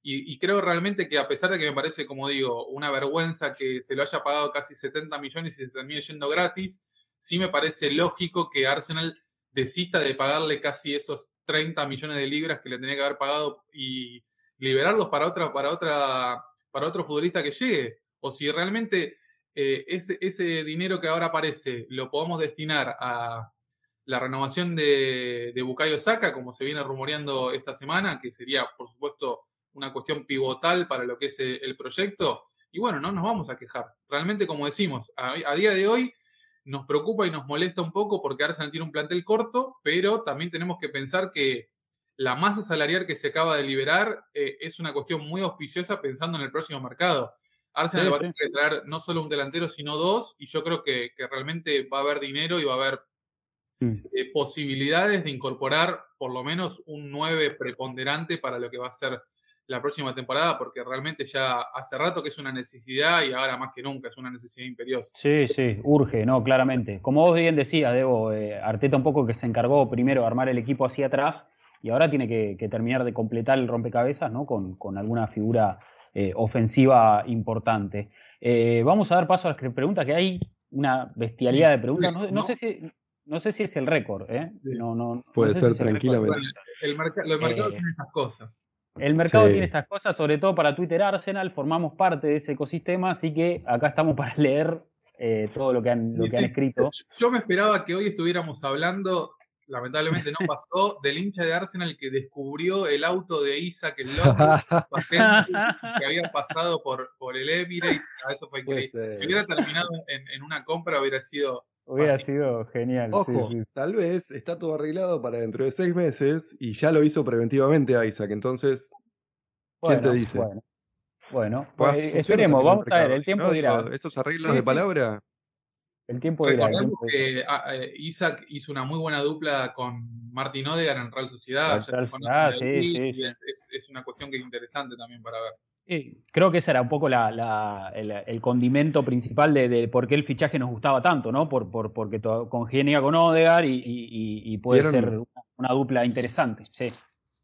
y, y creo realmente que a pesar de que me parece, como digo, una vergüenza que se lo haya pagado casi 70 millones y se termine yendo gratis, sí me parece lógico que Arsenal desista de pagarle casi esos 30 millones de libras que le tenía que haber pagado y liberarlos para otra, para otra, para otro futbolista que llegue. O si realmente eh, ese, ese dinero que ahora aparece lo podemos destinar a la renovación de, de Bukayo como se viene rumoreando esta semana, que sería, por supuesto, una cuestión pivotal para lo que es eh, el proyecto. Y bueno, no nos vamos a quejar. Realmente, como decimos, a, a día de hoy nos preocupa y nos molesta un poco porque Arsenal tiene un plantel corto, pero también tenemos que pensar que la masa salarial que se acaba de liberar eh, es una cuestión muy auspiciosa pensando en el próximo mercado. Arsenal Sí, va a tener que traer no solo un delantero, sino dos, y yo creo que, que realmente va a haber dinero y va a haber Mm. eh, posibilidades de incorporar por lo menos un 9 preponderante para lo que va a ser la próxima temporada, porque realmente ya hace rato que es una necesidad y ahora más que nunca es una necesidad imperiosa. Sí, sí, urge, no, claramente. Como vos bien decías, Debo, eh, Arteta un poco que se encargó primero de armar el equipo hacia atrás y ahora tiene que, que terminar de completar el rompecabezas, ¿no? Con, con alguna figura eh, ofensiva importante. Eh, vamos a dar paso a las preguntas, que hay una bestialidad de preguntas. No, sé si, no sé si es el récord, ¿eh? No, no, no Puede sé ser, si el Eh, tienen estas cosas. El mercado Sí. tiene estas cosas, sobre todo para Twitter Arsenal, formamos parte de ese ecosistema, así que acá estamos para leer eh, todo lo que han, lo Sí, que han escrito. Yo me esperaba que hoy estuviéramos hablando, lamentablemente no pasó, del hincha de Arsenal que descubrió el auto de Isaac el Loco, que había pasado por, por el Emirates. Ah, Eso fue increíble. Si hubiera terminado en, en una compra, hubiera sido. Hubiera sido genial. Ojo, sí. tal vez está todo arreglado para dentro de seis meses y ya lo hizo preventivamente Isaac. Entonces, ¿quién te dice? Bueno, bueno, pues, pues, esperemos, vamos a ver, el tiempo ¿no? dirá. Esos arreglos Sí, de sí. palabra. El tiempo dirá. que ah, eh, Isaac hizo una muy buena dupla con Martin Odegaard en Real Sociedad. Real de sí, sí. Es, es- es una cuestión que es interesante también para ver. Sí, creo que ese era un poco la, la- el, el condimento principal de, de por qué el fichaje nos gustaba tanto, ¿no? Por, por, porque congenia con Odegaard y, y- y- y puede ¿Vieron? ser una, una dupla interesante. Sí.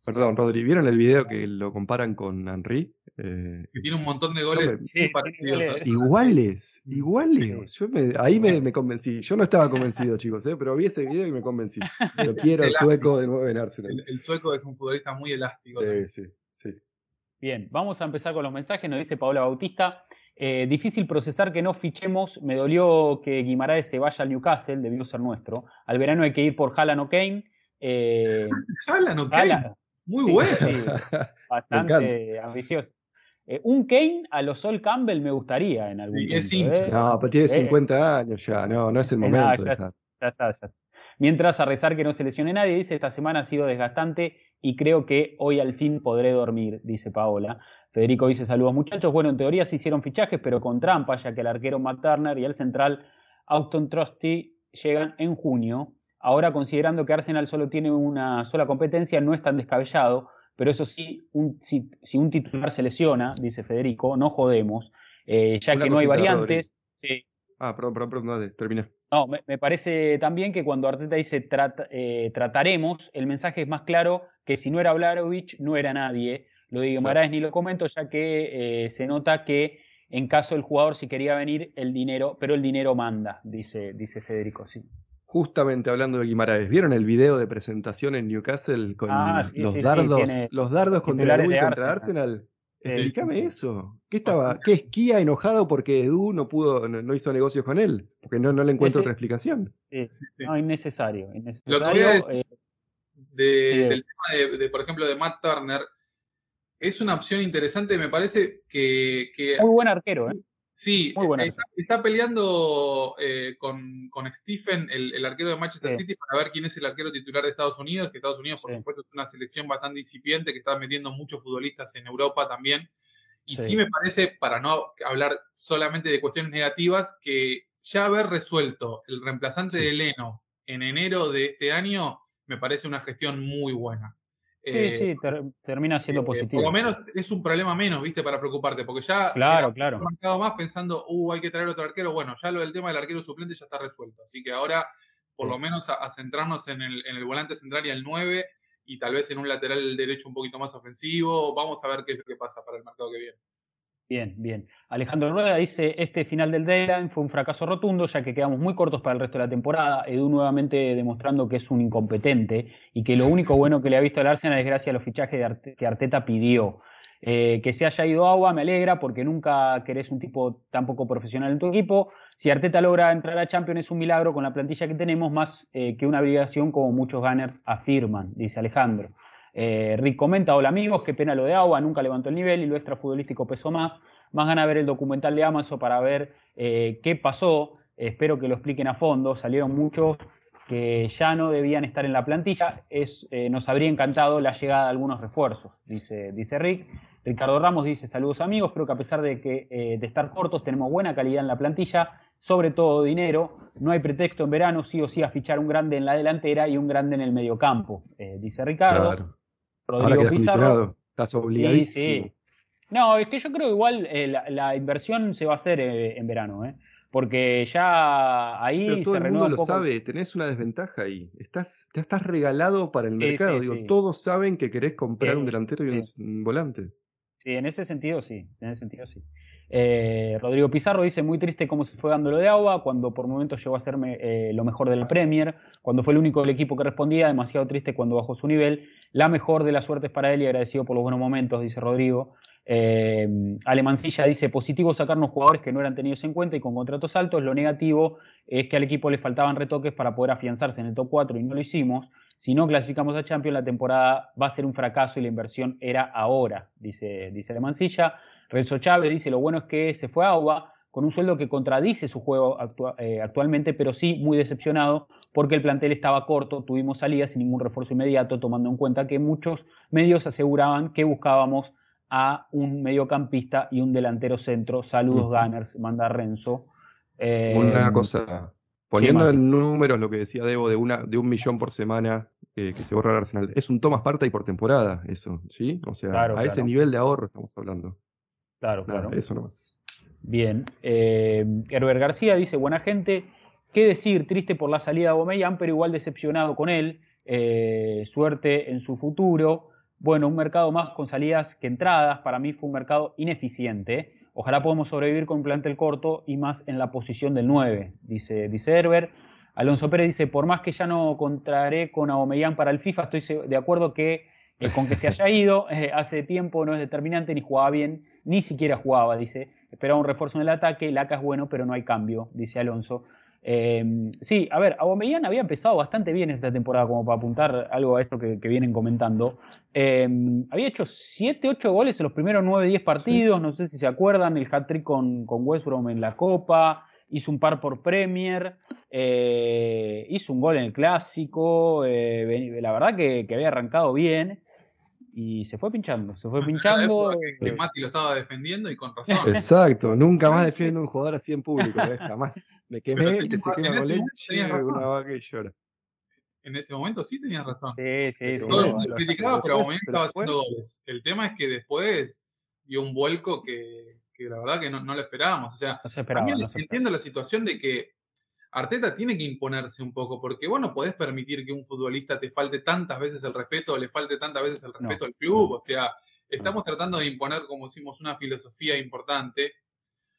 Perdón, Rodri, ¿vieron el video que lo comparan con Henry? Eh, Que tiene un montón de goles me- Sí, muy parecidos. ¿sabes? iguales, iguales. Sí. Yo me- ahí me, me convencí. Yo no estaba convencido, chicos, ¿eh? pero vi ese video y me convencí. Lo quiero el sueco de nuevo en Arsenal. El, el sueco es un futbolista muy elástico. también. Sí, sí, sí. Bien, vamos a empezar con los mensajes. Nos dice Paola Bautista. eh, difícil procesar que no fichemos. Me dolió que Guimaraes se vaya al Newcastle, debió ser nuestro. Al verano hay que ir por Haaland o Kane. Eh, Haaland, ok. Haaland, Muy sí, bueno. sí, bastante ambicioso. Eh, un Kane a los Sol Campbell me gustaría en algún Sí, hincha. ¿eh? No, pero tiene Eh, 50 años ya, no, no es el eh, momento nada. Ya está, ya está. Mientras a rezar que no se lesione nadie, dice, esta semana ha sido desgastante y creo que hoy al fin podré dormir, dice Paola. Federico dice, saludos muchachos. Bueno, en teoría se hicieron fichajes, pero con trampa, ya que el arquero Matt Turner y el central Austin Trusty llegan en junio. Ahora, considerando que Arsenal solo tiene una sola competencia, no es tan descabellado, pero eso sí, un- si, si un titular se lesiona, dice Federico, no jodemos, eh, ya Una que no hay variantes. Ah, perdón, perdón, perdón, dale, termina. no, me, me parece también que cuando Arteta dice "Trata- eh, trataremos, el mensaje es más claro que si no era Vlahovic, no era nadie. Lo de Guimaraes ni lo comento, ya que eh, se nota que en caso del jugador si quería venir, el dinero, pero el dinero manda, dice, dice Federico, sí. Justamente hablando de Guimaraes, ¿vieron el video de presentación en Newcastle con Ah, sí, los sí, sí, dardos, tiene los dardos contra de y contra Arsenal. Arsenal? Explícame eso. ¿Qué estaba? ¿Qué esquía enojado porque Edu no pudo, no, hizo negocios con él? Porque no, no le encuentro otra explicación. Sí, No, innecesario. innecesario. Lo que eh, del tema de, por ejemplo, de Matt Turner, es una opción interesante, me parece que... que Muy buen arquero, ¿eh? Sí, eh, está, peleando eh, con, Stephen, el, arquero de Manchester City, para ver quién es el arquero titular de Estados Unidos, que Estados Unidos, por supuesto, es una selección bastante incipiente, que está metiendo muchos futbolistas en Europa también. Y sí. me parece, para no hablar solamente de cuestiones negativas, que ya haber resuelto el reemplazante de Leno en enero de este año me parece una gestión muy buena. Sí, eh, sí, termina siendo eh, positivo. Por lo menos es un problema menos, ¿viste? Para preocuparte, porque ya claro, claro. marcado más pensando, uh, hay que traer otro arquero. Bueno, ya lo del tema del arquero suplente ya está resuelto. Así que ahora, por lo menos, a, centrarnos en el, en el, volante central y al 9 y tal vez en un lateral derecho un poquito más ofensivo. Vamos a ver qué, qué pasa para el mercado que viene. Bien, bien. Alejandro Rueda dice, este final del deadline fue un fracaso rotundo ya que quedamos muy cortos para el resto de la temporada. Edu nuevamente demostrando que es un incompetente y que lo único bueno que le ha visto al Arsenal es gracias a los fichajes que Arteta pidió. Eh, que se haya ido agua me alegra porque nunca querés un tipo tan poco profesional en tu equipo. Si Arteta logra entrar a Champions es un milagro con la plantilla que tenemos más eh, que una obligación como muchos gunners afirman, dice Alejandro. Eh, Rick comenta, hola amigos, qué pena lo de agua, nunca levantó el nivel y lo extrafutbolístico pesó más. Más gana ver el documental de Amazon para ver eh, qué pasó. espero que lo expliquen a fondo. Salieron muchos que ya no debían estar en la plantilla. Eh, nos habría encantado la llegada de algunos refuerzos, dice, dice Rick. Ricardo Ramos dice, saludos amigos, creo que a pesar de, que, de estar cortos tenemos buena calidad en la plantilla, sobre todo dinero. No hay pretexto en verano, sí o sí, a fichar un grande en la delantera y un grande en el mediocampo, dice Ricardo. Rodrigo Pizarro. Estás obligadísimo. No, es que yo creo que igual eh, la, inversión se va a hacer eh, en verano, ¿eh? Porque ya ahí Pero todo el mundo lo sabe, tenés una desventaja ahí. Estás, te estás regalado para el mercado. Digo, todos saben que querés comprar un delantero y un volante. Sí, en ese sentido sí, en ese sentido sí. Eh, Rodrigo Pizarro dice, muy triste cómo se fue dando lo de agua, cuando por momentos llegó a ser eh, lo mejor de la Premier, cuando fue el único del equipo que respondía, demasiado triste cuando bajó su nivel. La mejor de las suertes para él y agradecido por los buenos momentos, dice Rodrigo. Eh, Alemancilla dice, positivo sacarnos jugadores que no eran tenidos en cuenta y con contratos altos. Lo negativo es que al equipo le faltaban retoques para poder afianzarse en el top 4 y no lo hicimos. Si no clasificamos a Champions, la temporada va a ser un fracaso y la inversión era ahora, dice, dice Alemancilla. Renzo Chávez dice, lo bueno es que se fue a Agua con un sueldo que contradice su juego eh, actualmente, pero sí muy decepcionado porque el plantel estaba corto, tuvimos salidas sin ningún refuerzo inmediato, tomando en cuenta que muchos medios aseguraban que buscábamos a un mediocampista y un delantero centro. Saludos, Gunners, manda Renzo. una eh, cosa, poniendo en números lo que decía Debo de, una, de un millón por semana eh, que se borra el Arsenal, es un Thomas Parta y por temporada, eso, ¿sí? O sea, a ese nivel de ahorro estamos hablando. Claro, claro. Eso nomás. Bien. Eh, Herbert García dice, buena gente, qué decir, triste por la salida de Aubameyang, pero igual decepcionado con él. Eh, suerte en su futuro. Bueno, un mercado más con salidas que entradas. Para mí fue un mercado ineficiente. Ojalá podamos sobrevivir con un plantel corto y más en la posición del 9, dice, dice Herbert. Alonso Pérez dice, por más que ya no contraré con Aubameyang para el FIFA, estoy de acuerdo que eh, con que se haya ido eh, hace tiempo no es determinante, ni jugaba bien, ni siquiera jugaba, dice. Esperaba un refuerzo en el ataque, Laca es bueno, pero no hay cambio, dice Alonso. Em, sí, a ver, Aubameyang había empezado bastante bien esta temporada, como para apuntar algo a esto que, vienen comentando. Em, había hecho 7, 8 goles en los primeros 9, 10 partidos, no sé si se acuerdan, el hat-trick con, con West Brom en la Copa, hizo un par por Premier, eh, hizo un gol en el Clásico, la verdad que, que había arrancado bien y se fue pinchando, se fue pinchando. Que, Mati lo estaba defendiendo y con razón. Exacto, nunca más defiendo a un jugador así en público, ¿eh? jamás. Me quemé, el que se quema con leche, una vaca y llora. En ese momento sí tenías razón. Sí, sí, sí. Todo pero momento estaba haciendo goles. El tema es que después dio un vuelco que, que la verdad que no, no lo esperábamos. O sea, no se esperaba, no se entiendo la situación de que Arteta tiene que imponerse un poco, porque vos no podés permitir que un futbolista te falte tantas veces el respeto o le falte tantas veces el respeto al club. O sea, estamos tratando de imponer, como decimos, una filosofía importante.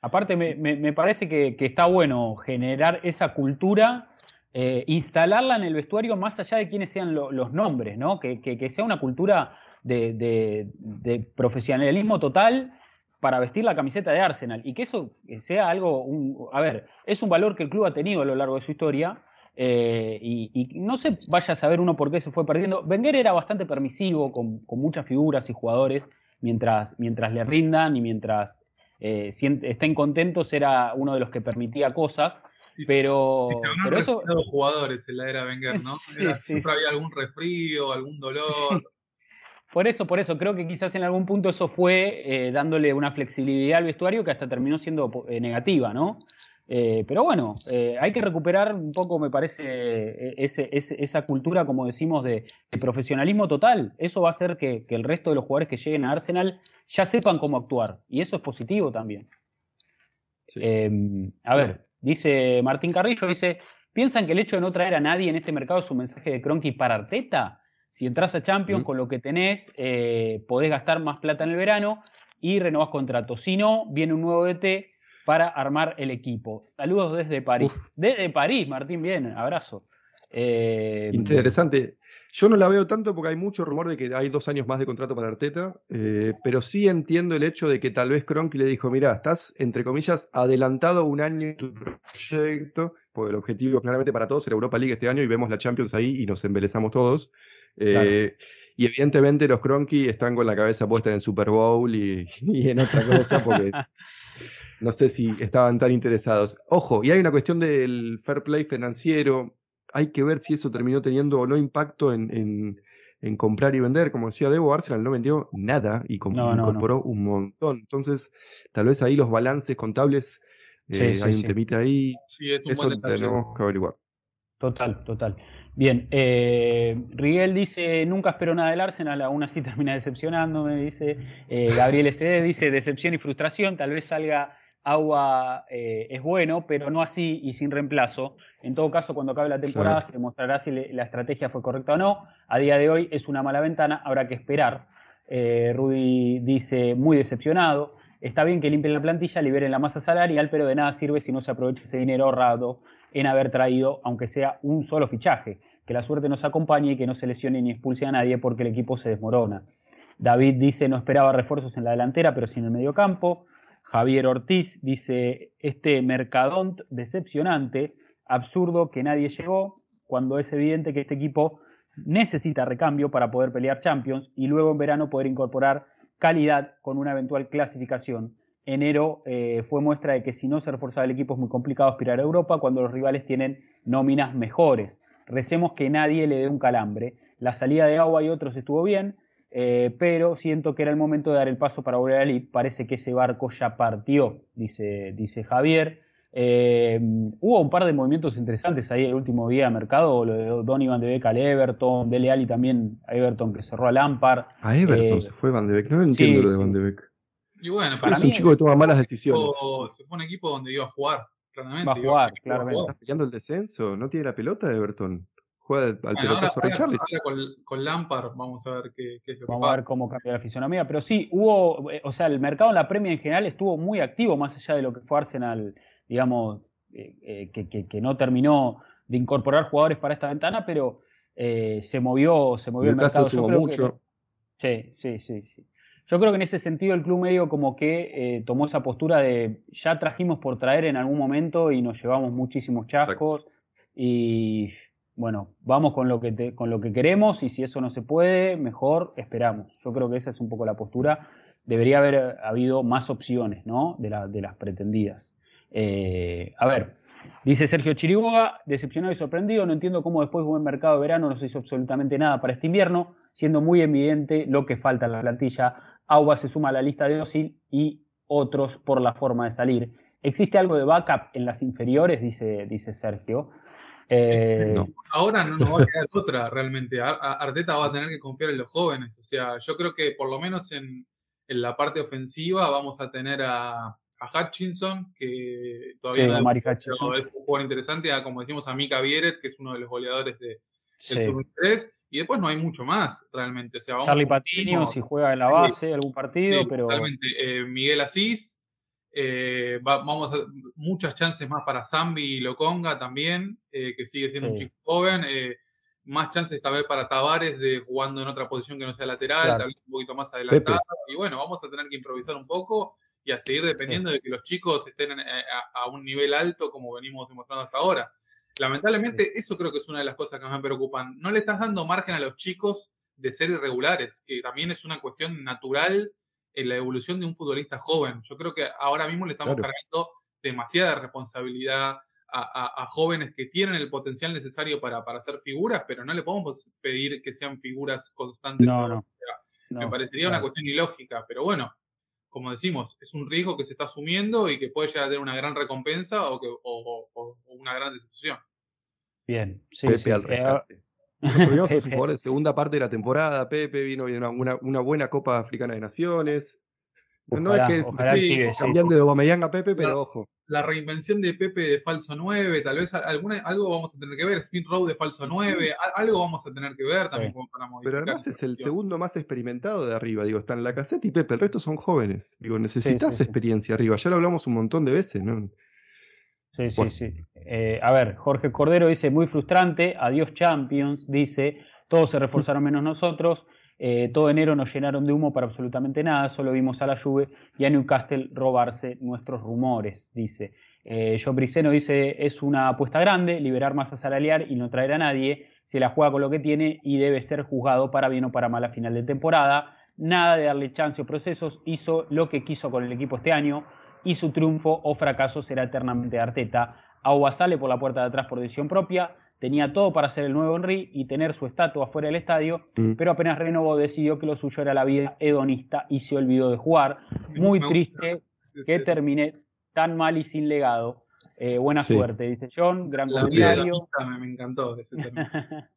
Aparte, me, parece que, está bueno generar esa cultura, eh, instalarla en el vestuario más allá de quiénes sean los nombres, ¿no? Que, sea una cultura de, profesionalismo total para vestir la camiseta de Arsenal y que eso sea algo, a ver, es un valor que el club ha tenido a lo largo de su historia eh, y, no se vaya a saber uno por qué se fue perdiendo. Wenger era bastante permisivo con, muchas figuras y jugadores mientras, mientras le rindan y mientras eh, estén contentos era uno de los que permitía cosas. pero, pero eso... jugadores en la era Wenger, ¿no? siempre había algún resfrío, algún dolor. Por eso, por eso, creo que quizás en algún punto eso fue eh, dándole una flexibilidad al vestuario que hasta terminó siendo negativa, ¿no? Eh, pero bueno, eh, hay que recuperar un poco, me parece, esa cultura, como decimos, de, profesionalismo total. Eso va a hacer que, el resto de los jugadores que lleguen a Arsenal ya sepan cómo actuar. Y eso es positivo también. Em, a ver, dice Martín Carrillo, dice, ¿piensan que el hecho de no traer a nadie en este mercado es un mensaje de Cronky para Arteta? Si entras a Champions con lo que tenés, eh, podés gastar más plata en el verano y renovás contrato. Si no, viene un nuevo DT para armar el equipo. Saludos desde París. Desde París, Martín, bien, abrazo. Eh, Interesante. Yo no la veo tanto porque hay mucho rumor de que hay dos años más de contrato para Arteta, eh, pero sí entiendo el hecho de que tal vez Cronky le dijo, mira, estás, entre comillas, adelantado un año en tu proyecto, porque el objetivo claramente para todos era Europa League este año y vemos la Champions ahí y nos embelezamos todos. Eh, y evidentemente los Cronky están con la cabeza puesta en el Super Bowl y, y en otra cosa porque no sé si estaban tan interesados. Ojo, y hay una cuestión del fair play financiero. Hay que ver si eso terminó teniendo o no impacto en, comprar y vender. Como decía Debo, Arsenal no vendió nada y incorporó un montón. Entonces, tal vez ahí los balances contables, eh, hay un temita ahí. eso tenemos que averiguar. Total, total. Bien, eh, Rigel dice, nunca espero nada del Arsenal, aún así termina decepcionándome, dice. Eh, Gabriel S.D. dice, decepción y frustración, tal vez salga agua eh, es bueno, pero no así y sin reemplazo. En todo caso, cuando acabe la temporada se demostrará si la estrategia fue correcta o no. A día de hoy es una mala ventana, habrá que esperar. Eh, Rudy dice, muy decepcionado. Está bien que limpien la plantilla, liberen la masa salarial, pero de nada sirve si no se aprovecha ese dinero ahorrado en haber traído, aunque sea un solo fichaje. Que la suerte nos acompañe y que no se lesione ni expulse a nadie porque el equipo se desmorona. David dice, no esperaba refuerzos en la delantera, pero sí en el medio campo. Javier Ortiz dice, este mercadont decepcionante, absurdo que nadie llegó, cuando es evidente que este equipo necesita recambio para poder pelear Champions y luego en verano poder incorporar calidad con una eventual clasificación. Enero eh, fue muestra de que si no se reforzaba el equipo es muy complicado aspirar a Europa cuando los rivales tienen nóminas mejores. Recemos que nadie le dé un calambre. La salida de Agua y otros estuvo bien, eh, pero siento que era el momento de dar el paso para volver a Parece que ese barco ya partió, dice, dice Javier. Eh, hubo un par de movimientos interesantes ahí el último día de mercado, lo de Don Van de Beek al Everton, Dele Alli también a Everton que cerró a Lampard. A Everton eh, se fue Van de Beek, no entiendo lo de Van de Beek. Y bueno, para es un chico que toma malas decisiones. Se fue un equipo donde iba a jugar, claramente. Va a jugar, claramente. Está peleando el descenso, no tiene la pelota de Everton juega al pelotazo ahora, con, Lampard vamos a ver qué, es lo Vamos a ver cómo cambia la fisonomía. Pero sí, hubo, eh, o sea, el mercado en la Premier en general estuvo muy activo, más allá de lo que fue Arsenal, digamos, eh, eh, que, no terminó de incorporar jugadores para esta ventana, pero se movió, se movió el, mercado. Yo mucho. sí, sí, sí, sí. Yo creo que en ese sentido el club medio como que tomó esa postura de ya trajimos por traer en algún momento y nos llevamos muchísimos chascos y bueno, vamos con lo, que con lo que queremos y si eso no se puede, mejor esperamos. Yo creo que esa es un poco la postura. Debería haber habido más opciones ¿no? de, de las pretendidas. Eh, a ver, dice Sergio Chiriboga, decepcionado y sorprendido, no entiendo cómo después de un buen mercado de verano no se hizo absolutamente nada para este invierno, siendo muy evidente lo que falta en la plantilla. Agua se suma a la lista de Osil y otros por la forma de salir. ¿Existe algo de backup en las inferiores? Dice, dice Sergio. Eh, Ahora no nos va a quedar otra realmente. Arteta va a tener que confiar en los jóvenes. O sea, yo creo que por lo menos en, la parte ofensiva vamos a tener a, Hutchinson, que todavía no es un jugador interesante, como decimos a Mika Vieret, que es uno de los goleadores de, del Sub 3, y después no hay mucho más realmente. O sea, Charlie Patiño, si juega en la base, algún partido, pero. Realmente, eh, Miguel Asís, eh, vamos a muchas chances más para Zambi y Loconga también, eh, que sigue siendo un chico joven. Eh, más chances tal vez para Tavares de jugando en otra posición que no sea lateral, tal vez un poquito más adelantado. Y bueno, vamos a tener que improvisar un poco y a seguir dependiendo de que los chicos estén eh, a, un nivel alto como venimos demostrando hasta ahora. Lamentablemente, eso creo que es una de las cosas que más me preocupan. No le estás dando margen a los chicos de ser irregulares, que también es una cuestión natural en la evolución de un futbolista joven. Yo creo que ahora mismo le estamos cargando demasiada responsabilidad a, jóvenes que tienen el potencial necesario para, para ser figuras, pero no le podemos pedir que sean figuras constantes. Me parecería una cuestión ilógica, pero bueno, como decimos, es un riesgo que se está asumiendo y que puede llegar a tener una gran recompensa o, que, o, una gran decepción. Bien, sí, Pepe al eh, rescate. Nos es un jugador de segunda parte de la temporada. Pepe vino una, una, una buena Copa Africana de Naciones. No es que estoy cambiando de Aubameyang a Pepe, pero ojo la reinvención de Pepe de falso 9, tal vez alguna, algo vamos a tener que ver, Spin Row de falso 9, algo vamos a tener que ver también para Pero además es el segundo más experimentado de arriba, digo, están la caseta y Pepe, el resto son jóvenes. Digo, necesitas experiencia arriba, ya lo hablamos un montón de veces, ¿no? Sí, sí, sí. Eh, a ver, Jorge Cordero dice, muy frustrante, adiós Champions, dice, todos se reforzaron menos nosotros. Eh, todo enero nos llenaron de humo para absolutamente nada, solo vimos a la Juve y a Newcastle robarse nuestros rumores, dice. Eh, John Briceno dice, es una apuesta grande, liberar masa salarial y no traer a nadie, se la juega con lo que tiene y debe ser juzgado para bien o para mal a final de temporada. Nada de darle chance o procesos, hizo lo que quiso con el equipo este año y su triunfo o fracaso será eternamente Arteta. Agua sale por la puerta de atrás por decisión propia, tenía todo para ser el nuevo Henry y tener su estatua fuera del estadio, mm. pero apenas renovó decidió que lo suyo era la vida hedonista y se olvidó de jugar. Muy triste que terminé tan mal y sin legado. Eh, buena suerte, dice John, gran comentario. Me, encantó ese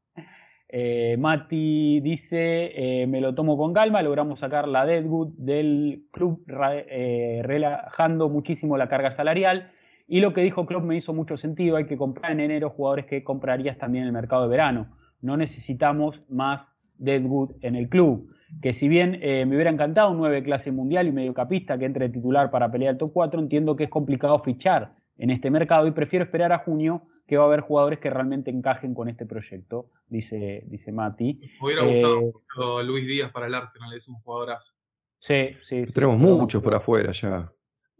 eh, Mati dice, eh, me lo tomo con calma, logramos sacar la Deadwood del club relajando muchísimo la carga salarial y lo que dijo Klopp me hizo mucho sentido, hay que comprar en enero jugadores que comprarías también en el mercado de verano. No necesitamos más Deadwood en el club. Que si bien eh, me hubiera encantado un 9 clase mundial y mediocapista que entre titular para pelear el top 4, entiendo que es complicado fichar en este mercado y prefiero esperar a junio que va a haber jugadores que realmente encajen con este proyecto, dice, dice Mati. Me hubiera gustado eh, Luis Díaz para el Arsenal, es un jugadorazo. Sí, sí. Tenemos muchos por afuera ya.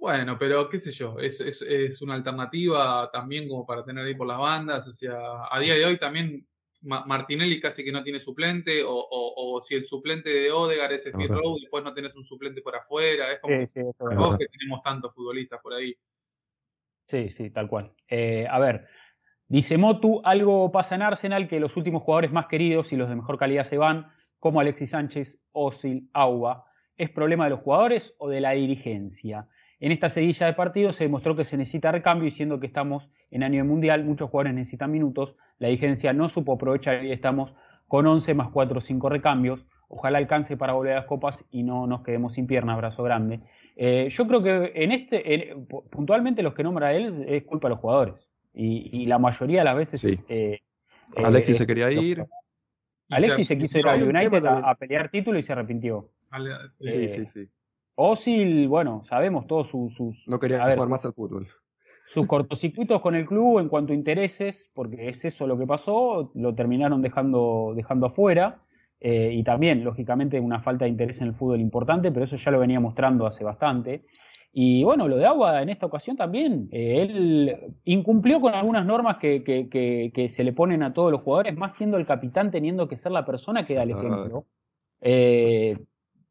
Bueno, pero qué sé yo, es, es, es, una alternativa también como para tener ahí por las bandas. O sea, a día de hoy también Martinelli casi que no tiene suplente, o, o, si el suplente de Odegar es Smith Rowe, después no tenés un suplente por afuera. Es como vos que tenemos tantos futbolistas por ahí. Sí, sí, tal cual. Eh, a ver, dice Motu, algo pasa en Arsenal que los últimos jugadores más queridos y los de mejor calidad se van, como Alexis Sánchez, Osil, Auba. ¿Es problema de los jugadores o de la dirigencia? En esta seguilla de partidos se demostró que se necesita recambio y siendo que estamos en año de mundial, muchos jugadores necesitan minutos, la dirigencia no supo aprovechar y estamos con 11 más 4 o 5 recambios. Ojalá alcance para volver a las copas y no nos quedemos sin pierna, abrazo grande. Eh, yo creo que en este, puntualmente los que nombra él es culpa de los jugadores. Y, la mayoría de las veces. Sí. Eh, Alexis eh, se quería ir. Alexis se quiso ir a United a, pelear título y se arrepintió. Sí, sí, sí. Osil, bueno, sabemos todos sus. no quería jugar más al fútbol. Sus cortocircuitos con el club en cuanto a intereses, porque es eso lo que pasó, lo terminaron dejando, dejando afuera. Eh, y también, lógicamente, una falta de interés en el fútbol importante, pero eso ya lo venía mostrando hace bastante. Y bueno, lo de Agua en esta ocasión también, eh, él incumplió con algunas normas que, que, se le ponen a todos los jugadores, más siendo el capitán teniendo que ser la persona que da el ejemplo. Eh,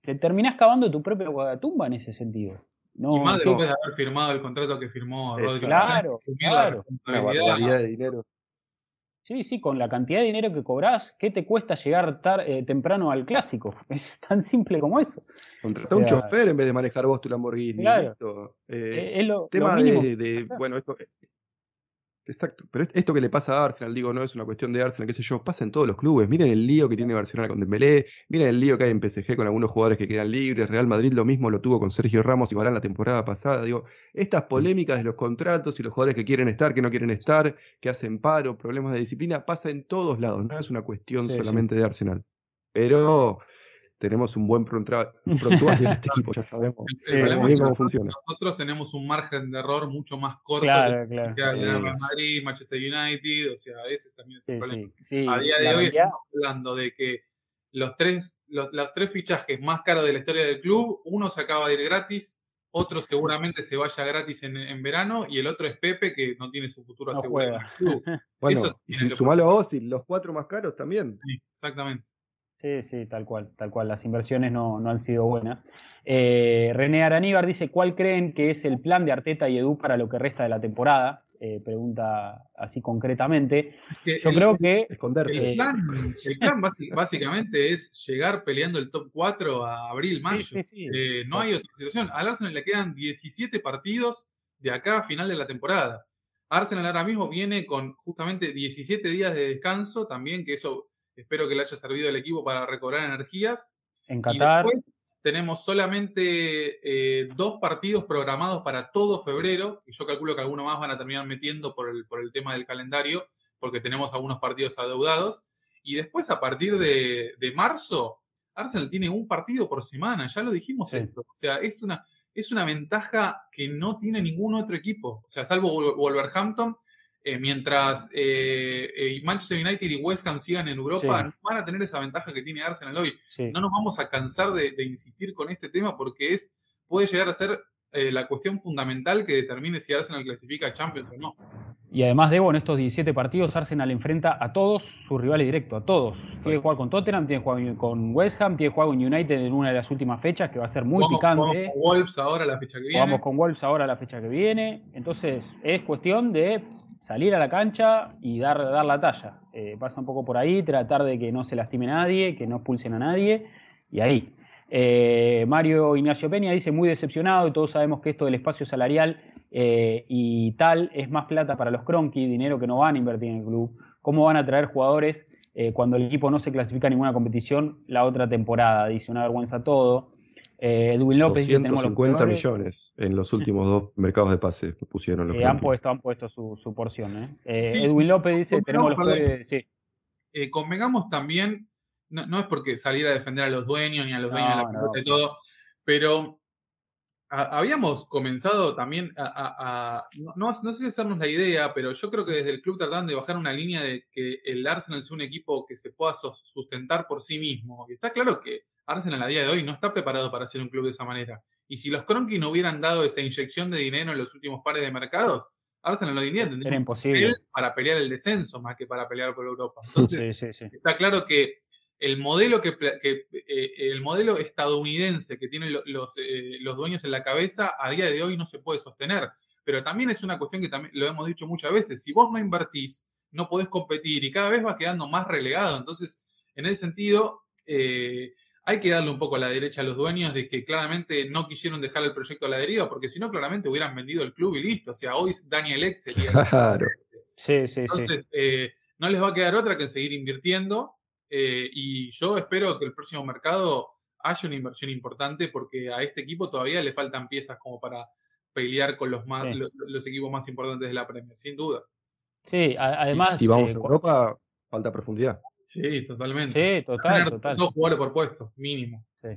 te terminás cavando tu propia tumba en ese sentido. No, y más después de haber firmado el contrato que firmó Rodri. Claro, claro. Una barbaridad de dinero. Sí, sí, con la cantidad de dinero que cobras, ¿qué te cuesta llegar eh, temprano al clásico? Es tan simple como eso. Contratar un chofer en vez de manejar vos tu Lamborghini. Claro. Eh, es lo, tema de, de, bueno, esto, Exacto, pero esto que le pasa a Arsenal, digo, no es una cuestión de Arsenal, qué sé yo, pasa en todos los clubes. Miren el lío que tiene Barcelona con Dembélé, miren el lío que hay en PSG con algunos jugadores que quedan libres, Real Madrid lo mismo lo tuvo con Sergio Ramos y Barán la temporada pasada. Digo, estas polémicas de los contratos y los jugadores que quieren estar, que no quieren estar, que hacen paro, problemas de disciplina, pasa en todos lados, no es una cuestión solamente de Arsenal. Pero tenemos un buen prontuario en este equipo, ya sabemos cómo funciona. Nosotros tenemos un margen de error mucho más corto claro, que Real Madrid, Manchester United, o sea, ese también es el problema. a día de hoy estamos hablando de que los tres, los, los, tres fichajes más caros de la historia del club, uno se acaba de ir gratis, otro seguramente se vaya gratis en, verano y el otro es Pepe que no tiene su futuro asegurado. bueno, y si sumalo a vos y los cuatro más caros también. Sí, exactamente. Sí, sí, tal cual, tal cual. Las inversiones no, han sido buenas. Eh, René Araníbar dice, ¿cuál creen que es el plan de Arteta y Edu para lo que resta de la temporada? Eh, pregunta así concretamente. Yo creo que... Esconderse. El plan, básicamente es llegar peleando el top 4 a abril, mayo. Eh, no hay otra situación. Al Arsenal le quedan 17 partidos de acá a final de la temporada. Arsenal ahora mismo viene con justamente 17 días de descanso también, que eso espero que le haya servido al equipo para recobrar energías. En Qatar tenemos solamente eh, dos partidos programados para todo febrero, y yo calculo que algunos más van a terminar metiendo por el, por el tema del calendario, porque tenemos algunos partidos adeudados. Y después, a partir de, marzo, Arsenal tiene un partido por semana, ya lo dijimos esto. O sea, es una, es una ventaja que no tiene ningún otro equipo. O sea, salvo Wolverhampton, eh, mientras eh, eh, Manchester United y West Ham sigan en Europa, no van a tener esa ventaja que tiene Arsenal hoy. No nos vamos a cansar de, insistir con este tema porque es puede llegar a ser la cuestión fundamental que determine si Arsenal clasifica a Champions o no. Y además, Debo, en estos 17 partidos, Arsenal enfrenta a todos sus rivales directos, a todos. Tiene que jugar con Tottenham, tiene que jugar con West Ham, tiene que jugar con United en una de las últimas fechas, que va a ser muy picante. Vamos con Wolves ahora la fecha que viene. Vamos con Wolves ahora la fecha que viene. Entonces, es cuestión de salir a la cancha y dar, dar la talla. Eh, pasa un poco por ahí, tratar de que no se lastime nadie, que no expulsen a nadie, y ahí. Eh, Mario Ignacio Peña dice muy decepcionado y todos sabemos que esto del espacio salarial eh, y tal es más plata para los Cronky, dinero que no van a invertir en el club. ¿Cómo van a traer jugadores cuando el equipo no se clasifica a ninguna competición la otra temporada? Dice una vergüenza todo. Eh, Edwin López 250 millones en los últimos dos mercados de pase pusieron los eh, han puesto han puesto su, porción ¿eh? eh Edwin López dice tenemos los sí. convengamos también no, es porque salir a defender a los dueños ni a los dueños de la pelota y todo pero habíamos comenzado también a, no, sé si hacernos la idea, pero yo creo que desde el club trataban de bajar una línea de que el Arsenal sea un equipo que se pueda sustentar por sí mismo. Y está claro que Arsenal a día de hoy no está preparado para ser un club de esa manera. Y si los Kroenke no hubieran dado esa inyección de dinero en los últimos pares de mercados, Arsenal hoy en día tendría imposible. para pelear el descenso más que para pelear por Europa. Entonces, está claro que el modelo que, eh, el modelo estadounidense que tienen los, eh, los dueños en la cabeza a día de hoy no se puede sostener. Pero también es una cuestión que también lo hemos dicho muchas veces. Si vos no invertís, no podés competir y cada vez va quedando más relegado. Entonces, en ese sentido, eh, hay que darle un poco a la derecha a los dueños de que claramente no quisieron dejar el proyecto a la deriva, porque si no, claramente hubieran vendido el club y listo. O sea, hoy Daniel X sería. Claro. Sí, sí, Entonces, eh, no les va a quedar otra que seguir invirtiendo. Eh, y yo espero que el próximo mercado haya una inversión importante, porque a este equipo todavía le faltan piezas como para pelear con los, más, los, equipos más importantes de la Premier, sin duda. Sí, además. Si vamos eh, a Europa, falta profundidad. Sí, totalmente. Sí, total, total. Dos jugadores por puesto, mínimo. Sí.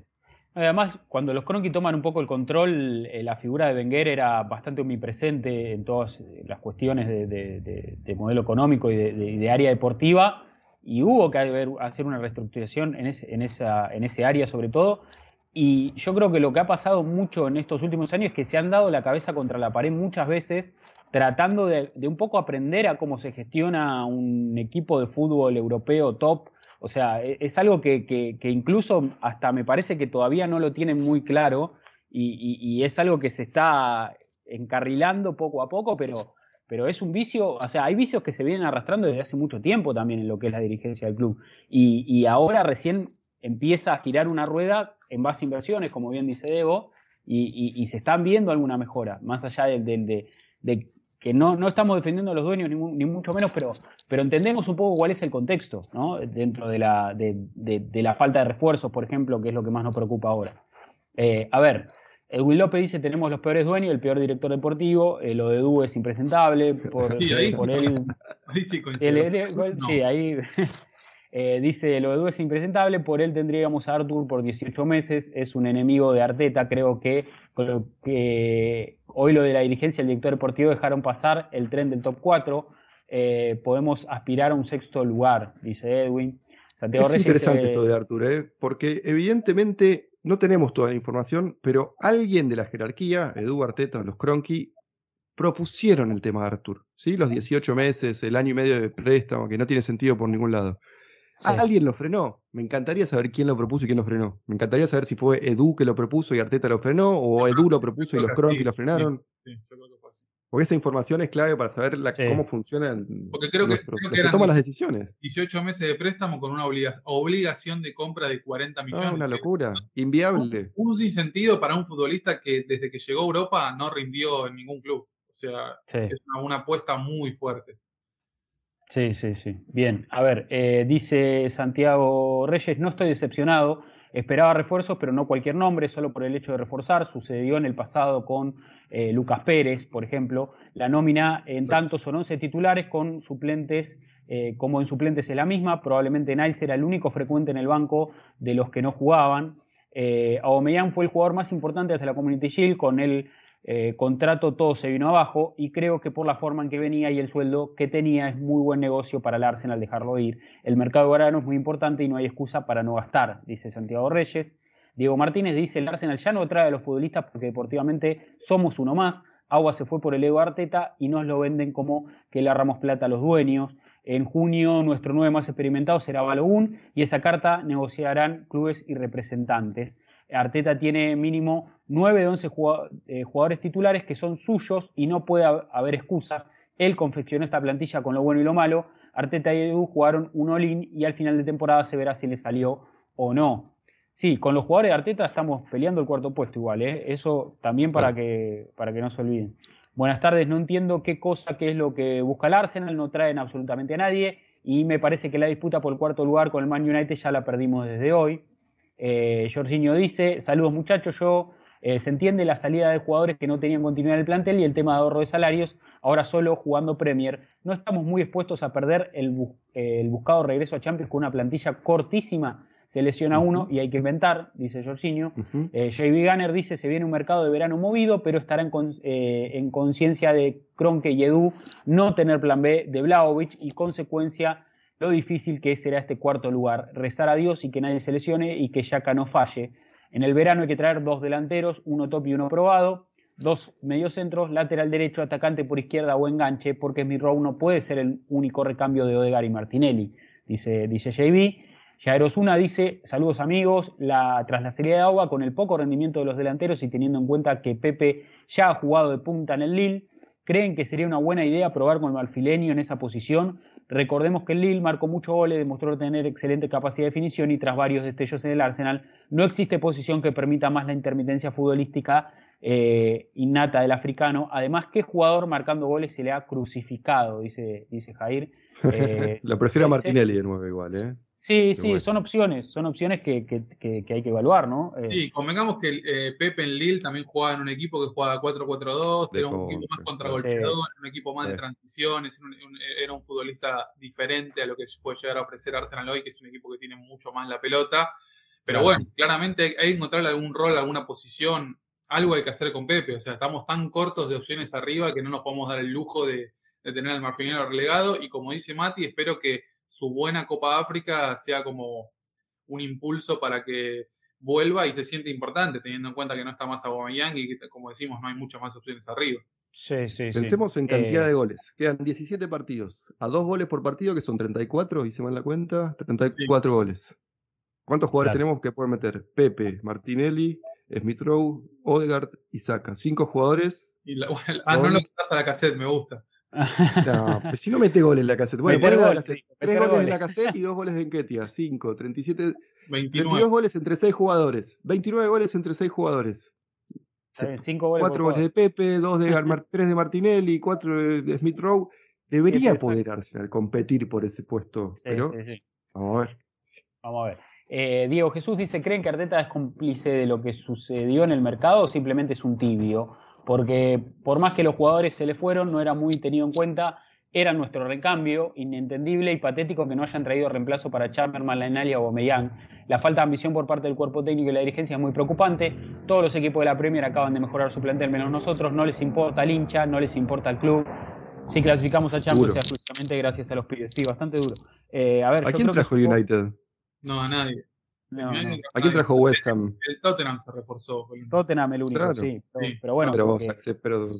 Además, cuando los Cronky toman un poco el control, eh, la figura de Wenger era bastante omnipresente en todas las cuestiones de, modelo económico y de, área deportiva, y hubo que hacer una reestructuración en ese, en, esa, en ese área sobre todo. Y yo creo que lo que ha pasado mucho en estos últimos años es que se han dado la cabeza contra la pared muchas veces tratando de, un poco aprender a cómo se gestiona un equipo de fútbol europeo top. O sea, e, es algo que, incluso hasta me parece que todavía no lo tienen muy claro y, es algo que se está encarrilando poco a poco, pero, pero es un vicio, o sea, hay vicios que se vienen arrastrando desde hace mucho tiempo también en lo que es la dirigencia del club. Y, ahora recién empieza a girar una rueda en base a inversiones, como bien dice Debo, y, se están viendo alguna mejora, más allá de, de que no, no estamos defendiendo a los dueños ni, mucho menos, pero, pero entendemos un poco cuál es el contexto, ¿no? Dentro de la, de, la falta de refuerzos, por ejemplo, que es lo que más nos preocupa ahora. Eh, a ver, Edwin López dice tenemos los peores dueños, el peor director deportivo, eh, lo de Du es impresentable, por, sí, ahí sí, Ahí sí, sí, ahí Eh, dice, lo de Edu es impresentable, por él tendríamos a Arthur por 18 meses, es un enemigo de Arteta, creo que, que hoy lo de la dirigencia y el director deportivo dejaron pasar el tren del top 4, eh, podemos aspirar a un sexto lugar, dice Edwin. es interesante esto de Arthur, ¿eh? porque evidentemente no tenemos toda la información, pero alguien de la jerarquía, Edu Arteta, los Cronky, propusieron el tema de Arthur, ¿sí? Los 18 meses, el año y medio de préstamo, que no tiene sentido por ningún lado. Alguien lo frenó. Me encantaría saber quién lo propuso y quién lo frenó. Me encantaría saber si fue Edu que lo propuso y Arteta lo frenó, o Edu lo propuso y los Cronky lo frenaron. Sí, Porque esa información es clave para saber cómo funcionan Porque creo que, toman las decisiones. 18 meses de préstamo con una obligación de compra de 40 millones. una locura, inviable. Un, un sinsentido para un futbolista que desde que llegó a Europa no rindió en ningún club. O sea, es una apuesta muy fuerte. Sí, sí, sí. Bien, a ver, eh, dice Santiago Reyes, no estoy decepcionado, esperaba refuerzos, pero no cualquier nombre, solo por el hecho de reforzar. Sucedió en el pasado con eh, Lucas Pérez, por ejemplo. La nómina en tanto son 11 titulares con suplentes, eh, como en suplentes es la misma. Probablemente Niles era el único frecuente en el banco de los que no jugaban. Eh, Aubameyang fue el jugador más importante desde la Community Shield, con el eh, contrato todo se vino abajo y creo que por la forma en que venía y el sueldo que tenía es muy buen negocio para el Arsenal dejarlo ir. El mercado verano es muy importante y no hay excusa para no gastar, dice Santiago Reyes. Diego Martínez dice, el Arsenal ya no trae a los futbolistas porque deportivamente somos uno más. Agua se fue por el Ego Arteta y nos lo venden como que le arramos plata a los dueños. En junio nuestro nueve más experimentado será Balogun y esa carta negociarán clubes y representantes. Arteta tiene mínimo 9 de 11 eh, jugadores titulares que son suyos y no puede haber excusas. Él confeccionó esta plantilla con lo bueno y lo malo. Arteta y Edu jugaron un all-in y al final de temporada se verá si le salió o no. Sí, con los jugadores de Arteta estamos peleando el cuarto puesto igual, ¿eh? eso también para que, para que no se olviden. Buenas tardes, no entiendo qué cosa, qué es lo que busca el Arsenal, no traen absolutamente a nadie y me parece que la disputa por el cuarto lugar con el Man United ya la perdimos desde hoy. Eh, Jorginho dice, saludos muchachos, yo eh, se entiende la salida de jugadores que no tenían continuidad en el plantel y el tema de ahorro de salarios, ahora solo jugando Premier. No estamos muy expuestos a perder el, buscado regreso a Champions con una plantilla cortísima. Se lesiona uno y hay que inventar, dice Jorginho. Eh, JB Gunner dice, se viene un mercado de verano movido, pero estará en, en conciencia de Kronke y Edu no tener plan B de Blaovic y consecuencia lo difícil que será este cuarto lugar. Rezar a Dios y que nadie se lesione y que Yaka no falle. En el verano hay que traer dos delanteros, uno top y uno probado, dos mediocentros, lateral derecho, atacante por izquierda o enganche, porque Row no puede ser el único recambio de Odegar y Martinelli, dice, dice JB. Jair dice, saludos amigos, la, tras la serie de agua, con el poco rendimiento de los delanteros y teniendo en cuenta que Pepe ya ha jugado de punta en el Lille, ¿Creen que sería una buena idea probar con el Malfilenio en esa posición? Recordemos que el Lille marcó mucho goles, demostró tener excelente capacidad de definición y tras varios destellos en el Arsenal, no existe posición que permita más la intermitencia futbolística eh, innata del africano. Además, ¿qué jugador marcando goles se le ha crucificado? Dice, dice Jair. Eh, Lo prefiero a Martinelli de nuevo igual, ¿eh? Sí, sí, son opciones, son opciones que, hay que evaluar, ¿no? Eh, sí, convengamos que eh, Pepe en Lille también jugaba en un equipo que jugaba 4-4-2, era un equipo más contragolpeador, un equipo más de transiciones, era un futbolista diferente a lo que puede llegar a ofrecer Arsenal hoy, que es un equipo que tiene mucho más la pelota. Pero bueno, claramente hay que encontrar algún rol, alguna posición, algo hay que hacer con Pepe. O sea, estamos tan cortos de opciones arriba que no nos podemos dar el lujo de, de tener al marfinero relegado. Y como dice Mati, espero que su buena Copa África sea como un impulso para que vuelva y se siente importante, teniendo en cuenta que no está más Aubameyang y que, como decimos, no hay muchas más opciones arriba. Sí, sí, Pensemos en cantidad de eh, goles. Quedan 17 partidos. A dos goles por partido, que son 34, hice mal la cuenta, 34 goles. ¿Cuántos jugadores tenemos que pueden meter? Pepe, Martinelli, Smith Rowe, Odegaard y Saka. Cinco jugadores. ah, no lo pasa a la cassette, me gusta. No, pues si no mete goles en la cassette. Bueno, ponle la cassette. Tres goles, en la cassette y dos goles de Enquetia. Cinco, 37. 29. 22 goles entre seis jugadores. 29 goles entre seis jugadores. Cinco goles cuatro goles de Pepe, dos de tres de Martinelli, cuatro de Smith Rowe. Debería poder Arsenal competir por ese puesto. pero vamos a ver. Vamos a ver. Eh, Diego Jesús dice: ¿Creen que Arteta es cómplice de lo que sucedió en el mercado o simplemente es un tibio? Porque por más que los jugadores se le fueron, no era muy tenido en cuenta era nuestro recambio, inentendible y patético que no hayan traído reemplazo para Chamberlain, Lainali o Meyang. La falta de ambición por parte del cuerpo técnico y la dirigencia es muy preocupante. Todos los equipos de la Premier acaban de mejorar su plantel, menos nosotros. No les importa el hincha, no les importa el club. Si clasificamos a Champions, exclusivamente gracias a los pibes. Sí, bastante duro. Eh, a, ver, ¿A quién trajo United? No, a nadie. ¿A quién trajo West Ham? El Tottenham se reforzó. Tottenham el único, sí, pero, bueno. Pero vos, pero...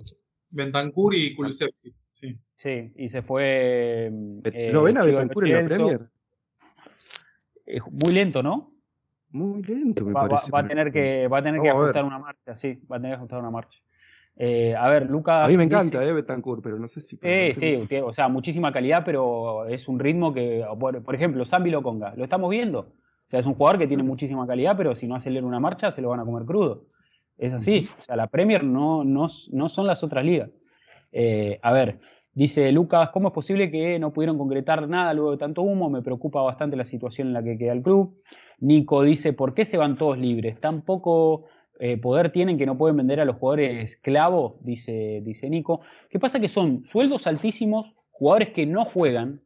Bentancur y Kulusevski. Sí. sí, y se fue. Eh, ¿Lo ven a Bentancur en la Premier? Eh, muy lento, ¿no? Muy lento, me va, parece. Va, a tener que, va a tener que ajustar una marcha, sí, va a tener que ajustar una marcha. Eh, a ver, Lucas. A mí me encanta, eh, Betancourt, pero no sé si. Sí, sí, o sea, muchísima calidad, pero es un ritmo que. Por, por ejemplo, Zambi Loconga, ¿lo estamos viendo? O sea, es un jugador que tiene muchísima calidad, pero si no acelera una marcha, se lo van a comer crudo. Es así. O sea, la Premier no, no, no son las otras ligas. Eh, a ver, dice Lucas, ¿cómo es posible que no pudieron concretar nada luego de tanto humo? Me preocupa bastante la situación en la que queda el club. Nico dice, ¿por qué se van todos libres? Tan poco eh, poder tienen que no pueden vender a los jugadores esclavos, dice, dice Nico. ¿Qué pasa? Que son sueldos altísimos, jugadores que no juegan.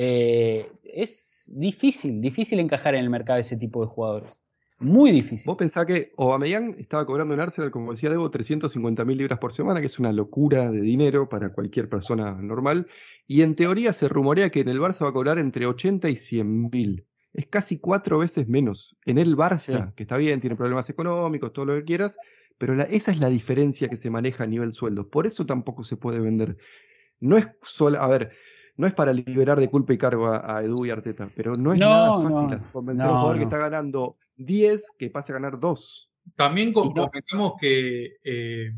Eh, es difícil, difícil encajar en el mercado ese tipo de jugadores. Muy difícil. Vos pensás que Aubameyang estaba cobrando en Arsenal, como decía Debo, 350 mil libras por semana, que es una locura de dinero para cualquier persona normal. Y en teoría se rumorea que en el Barça va a cobrar entre 80 y 100 mil. Es casi cuatro veces menos. En el Barça, que está bien, tiene problemas económicos, todo lo que quieras, pero esa es la diferencia que se maneja a nivel sueldo. Por eso tampoco se puede vender. No es solo, a ver, no es para liberar de culpa y cargo a, Edu y Arteta, pero no es nada fácil convencer a un jugador que está ganando 10 que pase a ganar 2. También comentamos que, eh,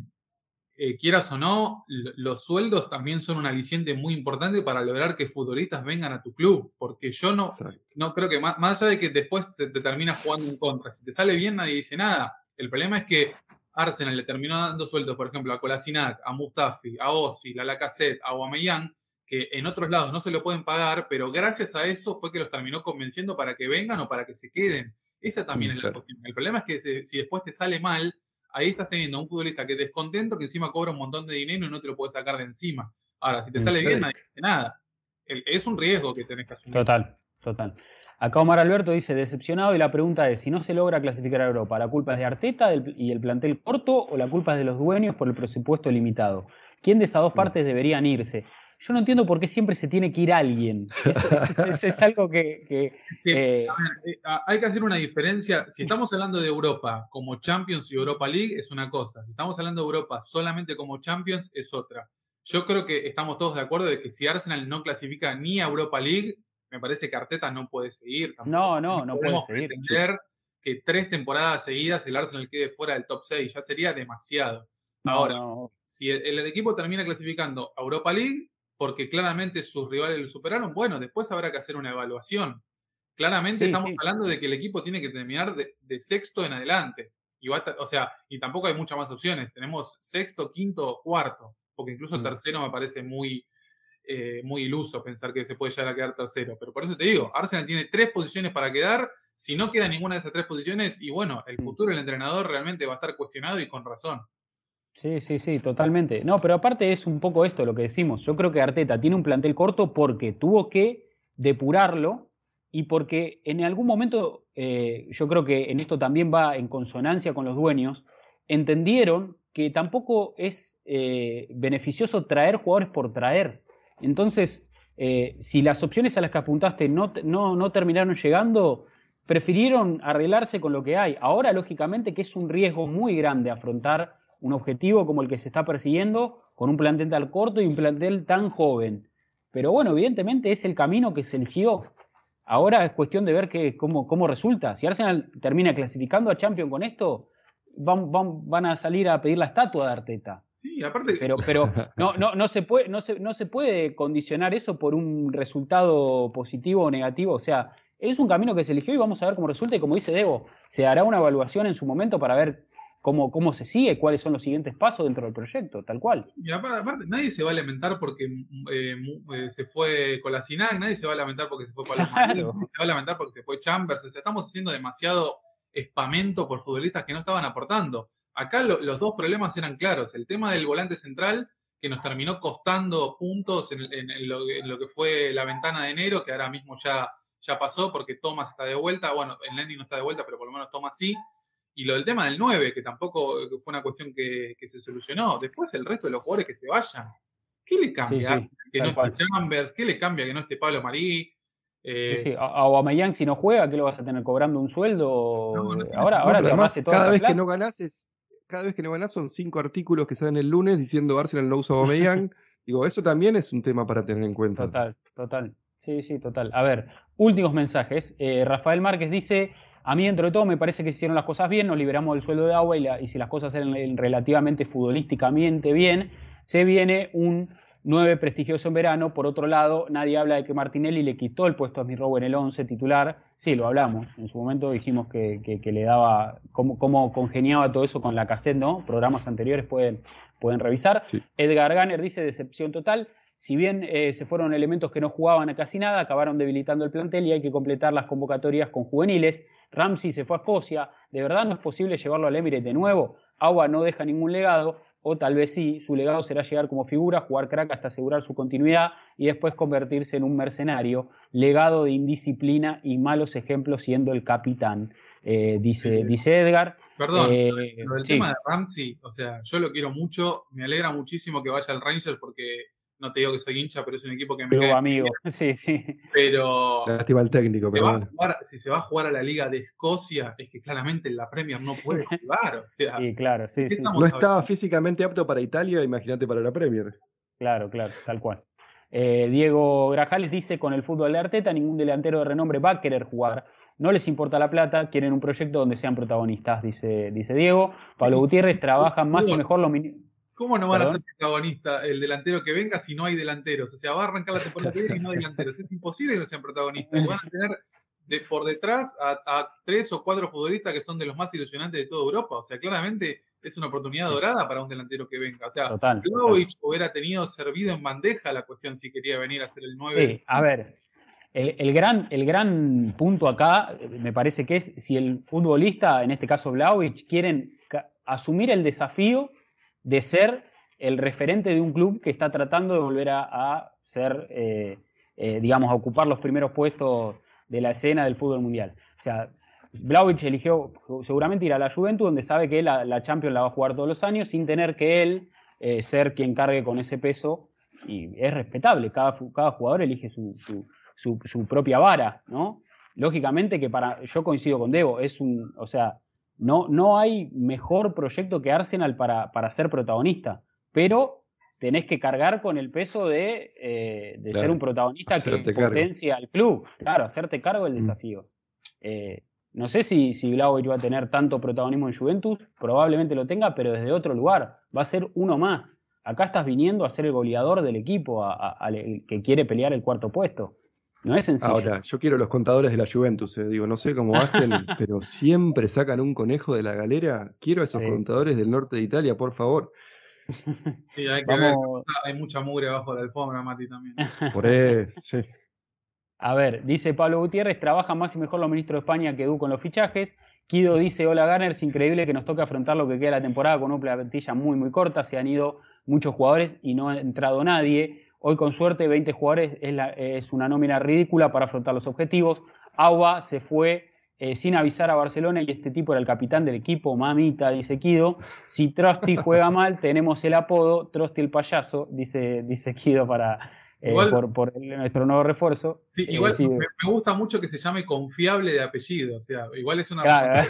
eh, quieras o no, los sueldos también son un aliciente muy importante para lograr que futbolistas vengan a tu club. Porque yo no, no creo que, más, allá de que después se te termina jugando en contra, si te sale bien nadie dice nada. El problema es que Arsenal le terminó dando sueldos, por ejemplo, a Kolasinac, a Mustafi, a Ozil, a Lacazette, a Guameyang, que en otros lados no se lo pueden pagar, pero gracias a eso fue que los terminó convenciendo para que vengan o para que se queden. Esa también es la cuestión. El problema es que si después te sale mal, ahí estás teniendo a un futbolista que es descontento, que encima cobra un montón de dinero y no te lo puedes sacar de encima. Ahora, si te mm, sale bien, nadie dice nada. Es un riesgo que tenés que asumir. Total, total. Acá Omar Alberto dice, decepcionado y la pregunta es, si no se logra clasificar a Europa, ¿la culpa es de Arteta y el plantel corto o la culpa es de los dueños por el presupuesto limitado? ¿Quién de esas dos mm. partes deberían irse? Yo no entiendo por qué siempre se tiene que ir alguien. Eso, es algo que... Eh, eh, hay que hacer una diferencia. Si estamos hablando de Europa como Champions y Europa League es una cosa. Si estamos hablando de Europa solamente como Champions es otra. Yo creo que estamos todos de acuerdo de que si Arsenal no clasifica ni a Europa League, me parece que Arteta no puede seguir. No, no, no, puede seguir. que tres temporadas seguidas el Arsenal quede fuera del top 6. Ya sería demasiado. Ahora, si el, equipo termina clasificando a Europa League, porque claramente sus rivales lo superaron, bueno, después habrá que hacer una evaluación. Claramente estamos hablando de que el equipo tiene que terminar de, sexto en adelante. Y o sea, y tampoco hay muchas más opciones. Tenemos sexto, quinto, cuarto. Porque incluso mm. tercero me parece muy, eh, muy iluso pensar que se puede llegar a quedar tercero. Pero por eso te digo, Arsenal tiene tres posiciones para quedar. Si no queda ninguna de esas tres posiciones, y bueno, el mm. futuro del entrenador realmente va a estar cuestionado y con razón. Sí, sí, sí, totalmente. No, pero aparte es un poco esto lo que decimos. Yo creo que Arteta tiene un plantel corto porque tuvo que depurarlo y porque en algún momento, eh, yo creo que en esto también va en consonancia con los dueños, entendieron que tampoco es eh, beneficioso traer jugadores por traer. Entonces, eh, si las opciones a las que apuntaste no, no, no terminaron llegando, prefirieron arreglarse con lo que hay. Ahora, lógicamente, que es un riesgo muy grande afrontar un objetivo como el que se está persiguiendo con un plantel tan corto y un plantel tan joven. Pero bueno, evidentemente es el camino que se eligió. Ahora es cuestión de ver que, cómo, cómo resulta. Si Arsenal termina clasificando a Champions con esto, van, van, van a salir a pedir la estatua de Arteta. Sí, aparte. Pero, pero no, no, no, se puede, no, se, no se puede condicionar eso por un resultado positivo o negativo. O sea, es un camino que se eligió y vamos a ver cómo resulta. Y como dice Debo, se hará una evaluación en su momento para ver cómo, cómo se sigue, cuáles son los siguientes pasos dentro del proyecto, tal cual. Y aparte, nadie se va a lamentar porque eh, eh, se fue con la SINAC, nadie se va a lamentar porque se fue con nadie se va a lamentar porque se fue Chambers, o sea, estamos haciendo demasiado espamento por futbolistas que no estaban aportando. Acá los dos problemas eran claros, el tema del volante central, que nos terminó costando puntos en, lo, que fue la ventana de enero, que ahora mismo ya, ya pasó porque Thomas está de vuelta. Bueno, el Lenny no está de vuelta, pero por lo menos Thomas sí. Y lo del tema del 9, que tampoco fue una cuestión que, se solucionó. Después el resto de los jugadores que se vayan. ¿Qué le cambia que no esté Chambers? ¿Qué le cambia que no esté Pablo Marí? Eh, sí, A Aubameyang si no juega, ¿qué lo vas a tener cobrando un sueldo? ahora, ahora te cada vez que no ganás es, cada vez que no ganás son cinco artículos que salen el lunes diciendo Arsenal no usa Aubameyang. Digo, eso también es un tema para tener en cuenta. Total, total. Sí, sí, total. A ver, últimos mensajes. Eh, Rafael Márquez dice, a mí dentro de todo me parece que hicieron las cosas bien, nos liberamos del sueldo de agua y, y si las cosas eran relativamente futbolísticamente bien, se viene un 9 prestigioso en verano. Por otro lado, nadie habla de que Martinelli le quitó el puesto a Robo en el 11 titular. Sí, lo hablamos. En su momento dijimos que, le daba, cómo, cómo, congeniaba todo eso con la cassette, ¿no? Programas anteriores pueden, pueden revisar. Edgar Ganner dice decepción total. Si bien eh, se fueron elementos que no jugaban a casi nada, acabaron debilitando el plantel y hay que completar las convocatorias con juveniles. Ramsey se fue a Escocia. ¿De verdad no es posible llevarlo al Emirates de nuevo? Agua no deja ningún legado o tal vez sí, su legado será llegar como figura, jugar crack hasta asegurar su continuidad y después convertirse en un mercenario, legado de indisciplina y malos ejemplos siendo el capitán, eh, dice, dice Edgar. Perdón, eh, lo del tema de Ramsey, o sea, yo lo quiero mucho, me alegra muchísimo que vaya al Rangers porque no te digo que soy hincha, pero es un equipo que me pero amigo, sí, sí. Pero lástima el técnico, pero si se va a jugar a la Liga de Escocia, es que claramente la Premier no puede jugar, o sea. Sí, claro, sí, sí. No estaba físicamente apto para Italia, imagínate para la Premier. Claro, claro, tal cual. Eh, Diego Grajales dice, con el fútbol de Arteta, ningún delantero de renombre va a querer jugar. No les importa la plata, quieren un proyecto donde sean protagonistas, dice, dice Diego. Pablo Gutiérrez trabaja más y mejor los ¿Cómo no van a ser protagonistas el delantero que venga si no hay delanteros? O sea, va a arrancar la temporada que viene y no hay delanteros. Es imposible que no sean protagonistas. Van a tener de, por detrás a, tres o cuatro futbolistas que son de los más ilusionantes de toda Europa. O sea, claramente es una oportunidad dorada para un delantero que venga. O sea, hubiera tenido servido en bandeja la cuestión si quería venir a ser el 9. Sí, a ver, el, gran, el gran punto acá me parece que es si el futbolista, en este caso Vlaovic, quieren asumir el desafío de ser el referente de un club que está tratando de volver a, ser, eh, eh, digamos, a ocupar los primeros puestos de la escena del fútbol mundial. O sea, Blauvich eligió seguramente ir a la Juventus, donde sabe que la, la Champions la va a jugar todos los años, sin tener que él eh, ser quien cargue con ese peso. Y es respetable, cada, cada jugador elige su, su, su, propia vara, ¿no? Lógicamente que para, yo coincido con Debo, es un, o sea, no, no hay mejor proyecto que Arsenal para, para ser protagonista, pero tenés que cargar con el peso de, eh, de ser un protagonista que potencia al club. Claro, hacerte cargo del mm. desafío. Eh, no sé si, si iba a tener tanto protagonismo en Juventus, probablemente lo tenga, pero desde otro lugar. Va a ser uno más. Acá estás viniendo a ser el goleador del equipo, a, que quiere pelear el cuarto puesto. No es sencillo. Ahora, yo quiero los contadores de la Juventus, eh. digo, no sé cómo hacen, pero siempre sacan un conejo de la galera. Quiero a esos contadores del norte de Italia, por favor. Sí, hay que ver, hay mucha mugre abajo de la alfombra, Mati, también. Por eso, sí. A ver, dice Pablo Gutiérrez, trabaja más y mejor los ministros de España que Edu con los fichajes. Kido dice, hola Garner, es increíble que nos toque afrontar lo que queda de la temporada con una plantilla muy muy corta, se han ido muchos jugadores y no ha entrado nadie. Hoy con suerte 20 jugadores es, una nómina ridícula para afrontar los objetivos. Agua se fue eh, sin avisar a Barcelona y este tipo era el capitán del equipo, mamita, dice Kido. Si Trosti juega mal, tenemos el apodo, Trosti el payaso, dice, dice Kido para, eh, por, nuestro nuevo refuerzo. Sí, eh, igual me, gusta mucho que se llame confiable de apellido, o sea, igual es una...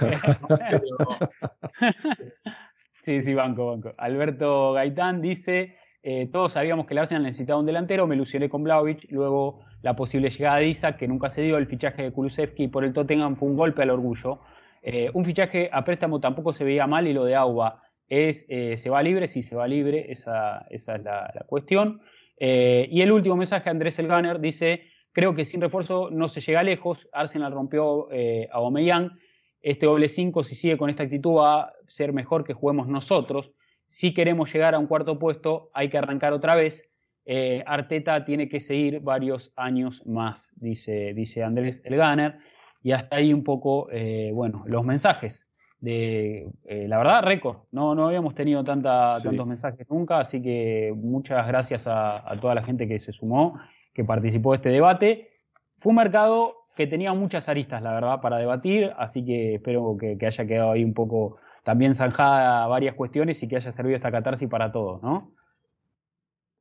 sí, sí, banco, banco. Alberto Gaitán dice, eh, todos sabíamos que el Arsenal necesitaba un delantero, me ilusioné con Blaovic, luego la posible llegada de Isaac, que nunca se dio, el fichaje de Kulusevski por el Tottenham fue un golpe al orgullo. Eh, un fichaje a préstamo tampoco se veía mal y lo de Agua es, eh, ¿se va libre? Sí, se va libre, esa, es la, cuestión. y el último mensaje, Andrés Elganer, dice, creo que sin refuerzo no se llega lejos, Arsenal rompió a Omeyang, este doble 5 si sigue con esta actitud va a ser mejor que juguemos nosotros si queremos llegar a un cuarto puesto, hay que arrancar otra vez. Eh, Arteta tiene que seguir varios años más, dice, dice Andrés Elganer. Y hasta ahí un poco, eh, bueno, los mensajes. de eh, la verdad, récord. No, no habíamos tenido tanta, tantos mensajes nunca, así que muchas gracias a, toda la gente que se sumó, que participó de este debate. Fue un mercado que tenía muchas aristas, la verdad, para debatir, así que espero que, haya quedado ahí un poco también zanjada varias cuestiones y que haya servido esta catarsis para todos, ¿no?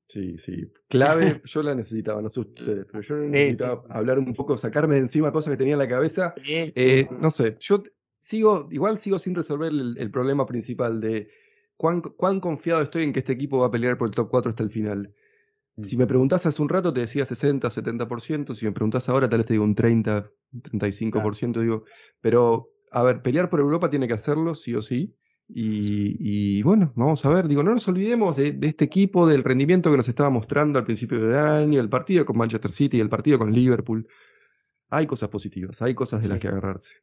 Sí, sí. Clave, yo la necesitaba, no sé ustedes, pero yo necesitaba hablar un poco, sacarme de encima cosas que tenía en la cabeza. Eh, no sé, yo sigo, igual sigo sin resolver el, problema principal de cuán, cuán, confiado estoy en que este equipo va a pelear por el top 4 hasta el final. Mm. Si me preguntás hace un rato te decía 60, 70%, si me preguntás ahora tal vez te digo un 30, 35%, digo, pero a ver, pelear por Europa tiene que hacerlo, sí o sí. Y, bueno, vamos a ver, digo, no nos olvidemos de, de, este equipo, del rendimiento que nos estaba mostrando al principio de año, el partido con Manchester City, el partido con Liverpool. Hay cosas positivas, hay cosas de las que agarrarse.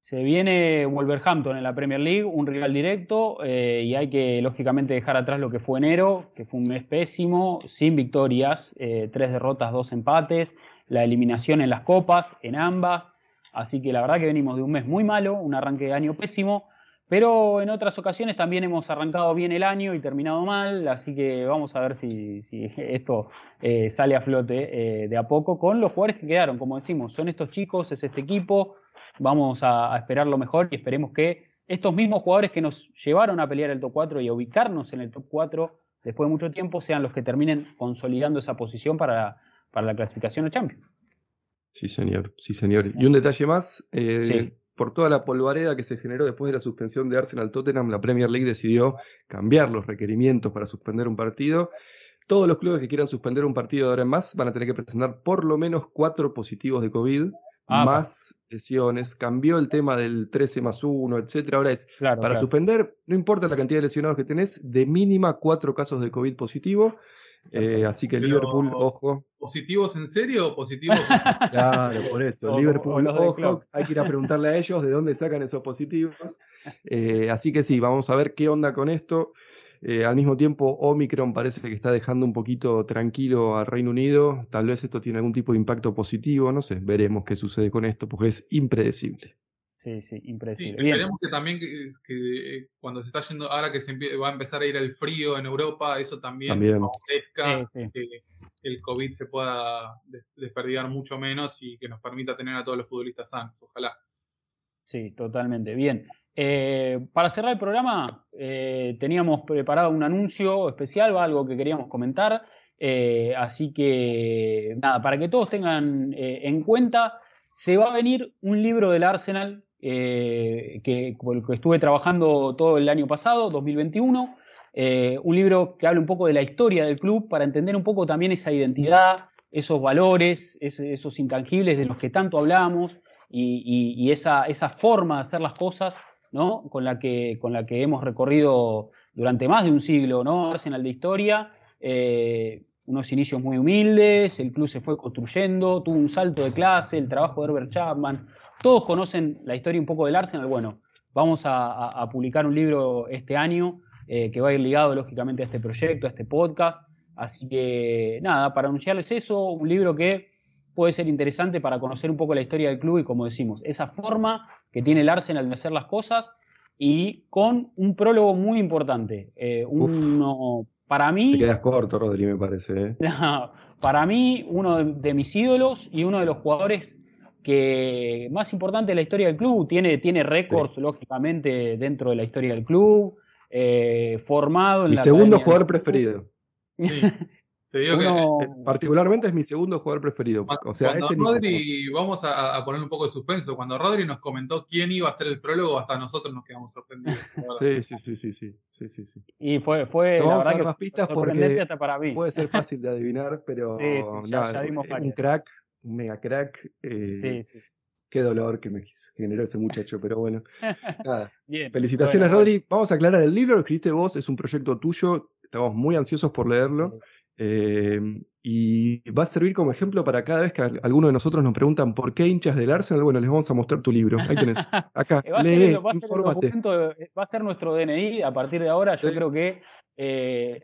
Se viene Wolverhampton en la Premier League, un rival directo, eh, y hay que lógicamente dejar atrás lo que fue enero, que fue un mes pésimo, sin victorias, eh, tres derrotas, dos empates, la eliminación en las copas, en ambas. Así que la verdad que venimos de un mes muy malo, un arranque de año pésimo, pero en otras ocasiones también hemos arrancado bien el año y terminado mal, así que vamos a ver si, esto eh, sale a flote de a poco con los jugadores que quedaron. Como decimos, son estos chicos, es este equipo, vamos a, esperar lo mejor y esperemos que estos mismos jugadores que nos llevaron a pelear el top 4 y a ubicarnos en el top 4 después de mucho tiempo sean los que terminen consolidando esa posición para, para la clasificación a Champions. Sí, señor, sí, señor. Y un detalle más, eh, por toda la polvareda que se generó después de la suspensión de Arsenal Tottenham, la Premier League decidió cambiar los requerimientos para suspender un partido. Todos los clubes que quieran suspender un partido de ahora en más van a tener que presentar por lo menos cuatro positivos de COVID Ah, más lesiones, cambió el tema del 13 más 1, etcétera. Ahora es para suspender, no importa la cantidad de lesionados que tenés, de mínima cuatro casos de COVID positivo. Eh, así que Liverpool, ojo. ¿Positivos en serio o positivos? claro, por eso. Liverpool, ojo. Hay que ir a preguntarle a ellos de dónde sacan esos positivos. Eh, así que sí, vamos a ver qué onda con esto. Eh, al mismo tiempo, Omicron parece que está dejando un poquito tranquilo al Reino Unido. Tal vez esto tiene algún tipo de impacto positivo, no sé, veremos qué sucede con esto, porque es impredecible. Sí, sí, impredecible. Sí, esperemos que también que, eh, cuando se está yendo, ahora que se va a empezar a ir el frío en Europa, eso también, también. que el COVID se pueda desperdigar mucho menos y que nos permita tener a todos los futbolistas sanos, ojalá. Sí, totalmente. Bien. Eh, para cerrar el programa, eh, teníamos preparado un anuncio especial, algo que queríamos comentar. Eh, así que, nada, para que todos tengan en cuenta, se va a venir un libro del Arsenal que, con el que estuve trabajando todo el año pasado, 2021. un libro que habla un poco de la historia del club para entender un poco también esa identidad, esos valores, esos intangibles de los que tanto hablamos y, esa, esa forma de hacer las cosas ¿no? con, la que, con la que hemos recorrido durante más de un siglo, ¿no? Arsenal de historia, eh, unos inicios muy humildes, el club se fue construyendo, tuvo un salto de clase, el trabajo de Herbert Chapman, todos conocen la historia un poco del Arsenal, bueno, vamos a, publicar un libro este año eh, que va a ir ligado lógicamente a este proyecto, a este podcast, así que nada, para anunciarles eso, un libro que puede ser interesante para conocer un poco la historia del club y como decimos, esa forma que tiene el Arsenal de hacer las cosas y con un prólogo muy importante. Eh, uno, para mí... Te quedas corto, Rodri, me parece. ¿eh? para mí, uno de, mis ídolos y uno de los jugadores que más importante de la historia del club. Tiene, tiene récords, lógicamente, dentro de la historia del club. Eh, formado en Mi segundo jugador preferido. Sí. Te digo que, eh, particularmente es mi segundo jugador preferido. O sea, Rodri, vamos a, poner un poco de suspenso. Cuando Rodri nos comentó quién iba a ser el prólogo, hasta nosotros nos quedamos sorprendidos. sí, sí, sí, sí, sí, sí, sí, Y fue, fue la vamos a dar más pistas porque para mí. puede ser fácil de adivinar, pero ya, un crack, un mega crack. Eh, qué dolor que me generó ese muchacho, pero bueno. Felicitaciones, Rodri. Vamos a aclarar, el libro lo escribiste vos, es un proyecto tuyo, estamos muy ansiosos por leerlo. Em, y va a servir como ejemplo para cada vez que alguno de nosotros nos preguntan por qué hinchas del Arsenal. Bueno, les vamos a mostrar tu libro. Ahí tenés. Acá. va, lee, va, va a ser nuestro DNI a partir de ahora. Yo creo que. Eh,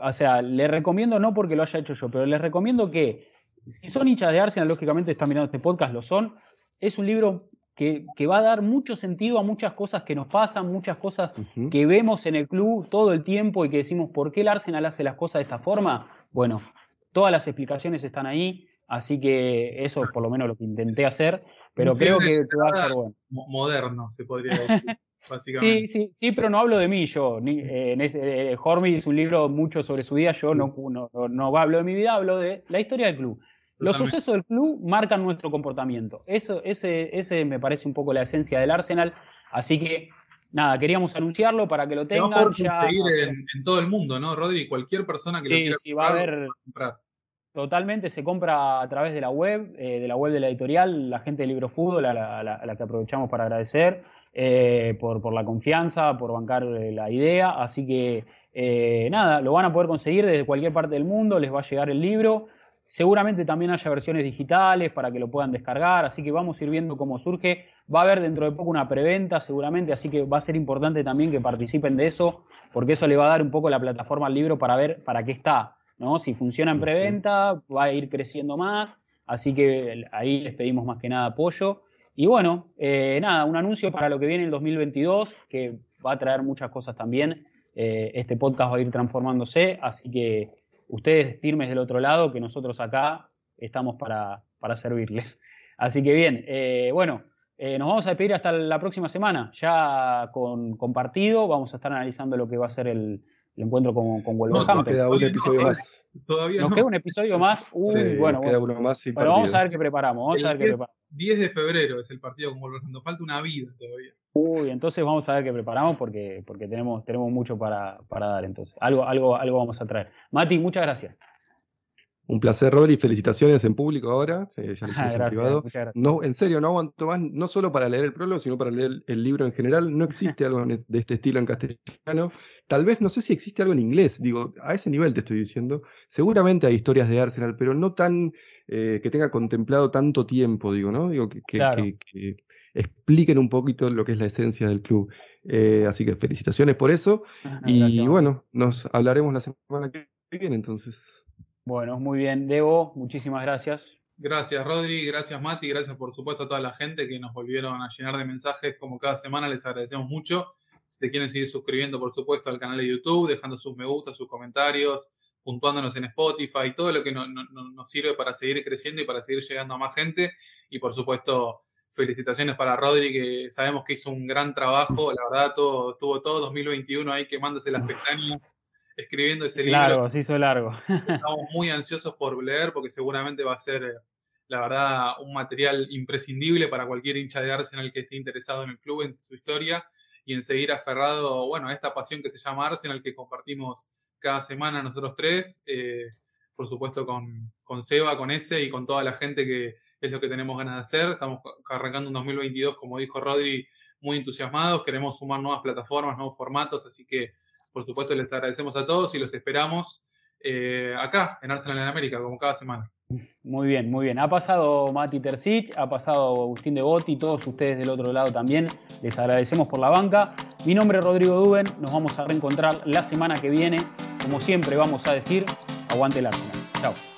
o sea, le recomiendo, no porque lo haya hecho yo, pero les recomiendo que, si son hinchas de Arsenal, lógicamente están mirando este podcast, lo son. Es un libro que, va a dar mucho sentido a muchas cosas que nos pasan, muchas cosas que vemos en el club todo el tiempo y que decimos, ¿por qué el Arsenal hace las cosas de esta forma? Bueno, todas las explicaciones están ahí, así que eso es por lo menos lo que intenté hacer, pero creo que va a ser bueno. Moderno, se podría decir. Sí, sí, sí, pero no hablo de mí yo. Eh, en ese, eh, es un libro mucho sobre su vida, yo no, no, no, hablo de mi vida, hablo de la historia del club. Los sucesos del club marcan nuestro comportamiento. Eso, ese, ese me parece un poco la esencia del Arsenal. Así que, nada, queríamos anunciarlo para que lo tengan. Va a en, todo el mundo, ¿no, Rodri? Cualquier persona que lo quiera sí, va a haber, Totalmente, se compra a través de la web, eh, de la web de la editorial, la gente de Libro Fútbol, a la, que aprovechamos para agradecer eh, por, por, la confianza, por bancar eh, la idea. Así que, nada, lo van a poder conseguir desde cualquier parte del mundo, les va a llegar el libro. Seguramente también haya versiones digitales para que lo puedan descargar, así que vamos a ir viendo cómo surge. Va a haber dentro de poco una preventa seguramente, así que va a ser importante también que participen de eso, porque eso le va a dar un poco la plataforma al libro para ver para qué está ¿no? Si funciona en preventa, va a ir creciendo más, así que ahí les pedimos más que nada apoyo. Y bueno, eh, nada, un anuncio para lo que viene el 2022, que va a traer muchas cosas también. Eh, este podcast va a ir transformándose, así que ustedes firmes del otro lado, que nosotros acá estamos para, servirles. Así que bien, eh, bueno, nos vamos a despedir hasta la próxima semana, ya con, con partido, vamos a estar analizando lo que va a ser el, el encuentro con, con Wolverhampton. nos queda un episodio más. Todavía nos queda un episodio más. Uy, bueno, queda uno más pero vamos a ver qué preparamos. Vamos a ver 10, qué preparamos. 10 de febrero es el partido con Wolverhampton. Falta una vida todavía. Uy, entonces vamos a ver qué preparamos porque, porque tenemos, tenemos mucho para, para dar. Entonces, algo, algo, algo vamos a traer. Mati, muchas gracias. Un placer, Rodri. Felicitaciones en público ahora. ya les hicimos en privado. No, en serio, no aguanto más, no solo para leer el prólogo, sino para leer el libro en general. No existe algo de este estilo en castellano. Tal vez, no sé si existe algo en inglés. Digo, a ese nivel te estoy diciendo. Seguramente hay historias de Arsenal, pero no tan eh, que tenga contemplado tanto tiempo, digo, ¿no? Digo, que, expliquen un poquito lo que es la esencia del club. Eh, así que felicitaciones por eso. y bueno, nos hablaremos la semana que viene entonces. Bueno, muy bien. Debo, muchísimas gracias. Gracias, Rodri. Gracias, Mati. Gracias, por supuesto, a toda la gente que nos volvieron a llenar de mensajes como cada semana. Les agradecemos mucho. Si te quieren seguir suscribiendo, por supuesto, al canal de YouTube, dejando sus me gusta, sus comentarios, puntuándonos en Spotify, todo lo que nos sirve para seguir creciendo y para seguir llegando a más gente. Y, por supuesto, felicitaciones para Rodri, que sabemos que hizo un gran trabajo. La verdad, todo, tuvo todo 2021 ahí quemándose las pestañas escribiendo ese libro. Largo, se hizo largo. Estamos muy ansiosos por leer porque seguramente va a ser, la verdad, un material imprescindible para cualquier hincha de Arsenal que esté interesado en el club, en su historia y en seguir aferrado, bueno, a esta pasión que se llama Arsenal que compartimos cada semana nosotros tres, eh, por supuesto con, con Seba, con ese y con toda la gente que es lo que tenemos ganas de hacer. Estamos arrancando un 2022, como dijo Rodri, muy entusiasmados, queremos sumar nuevas plataformas, nuevos formatos, así que por supuesto, les agradecemos a todos y los esperamos eh, acá en Arsenal en América, como cada semana. Muy bien, muy bien. Ha pasado Mati Tercich, ha pasado Agustín de Botti, todos ustedes del otro lado también. Les agradecemos por la banca. Mi nombre es Rodrigo Duben. Nos vamos a reencontrar la semana que viene. Como siempre, vamos a decir, aguante el Arsenal. Chao.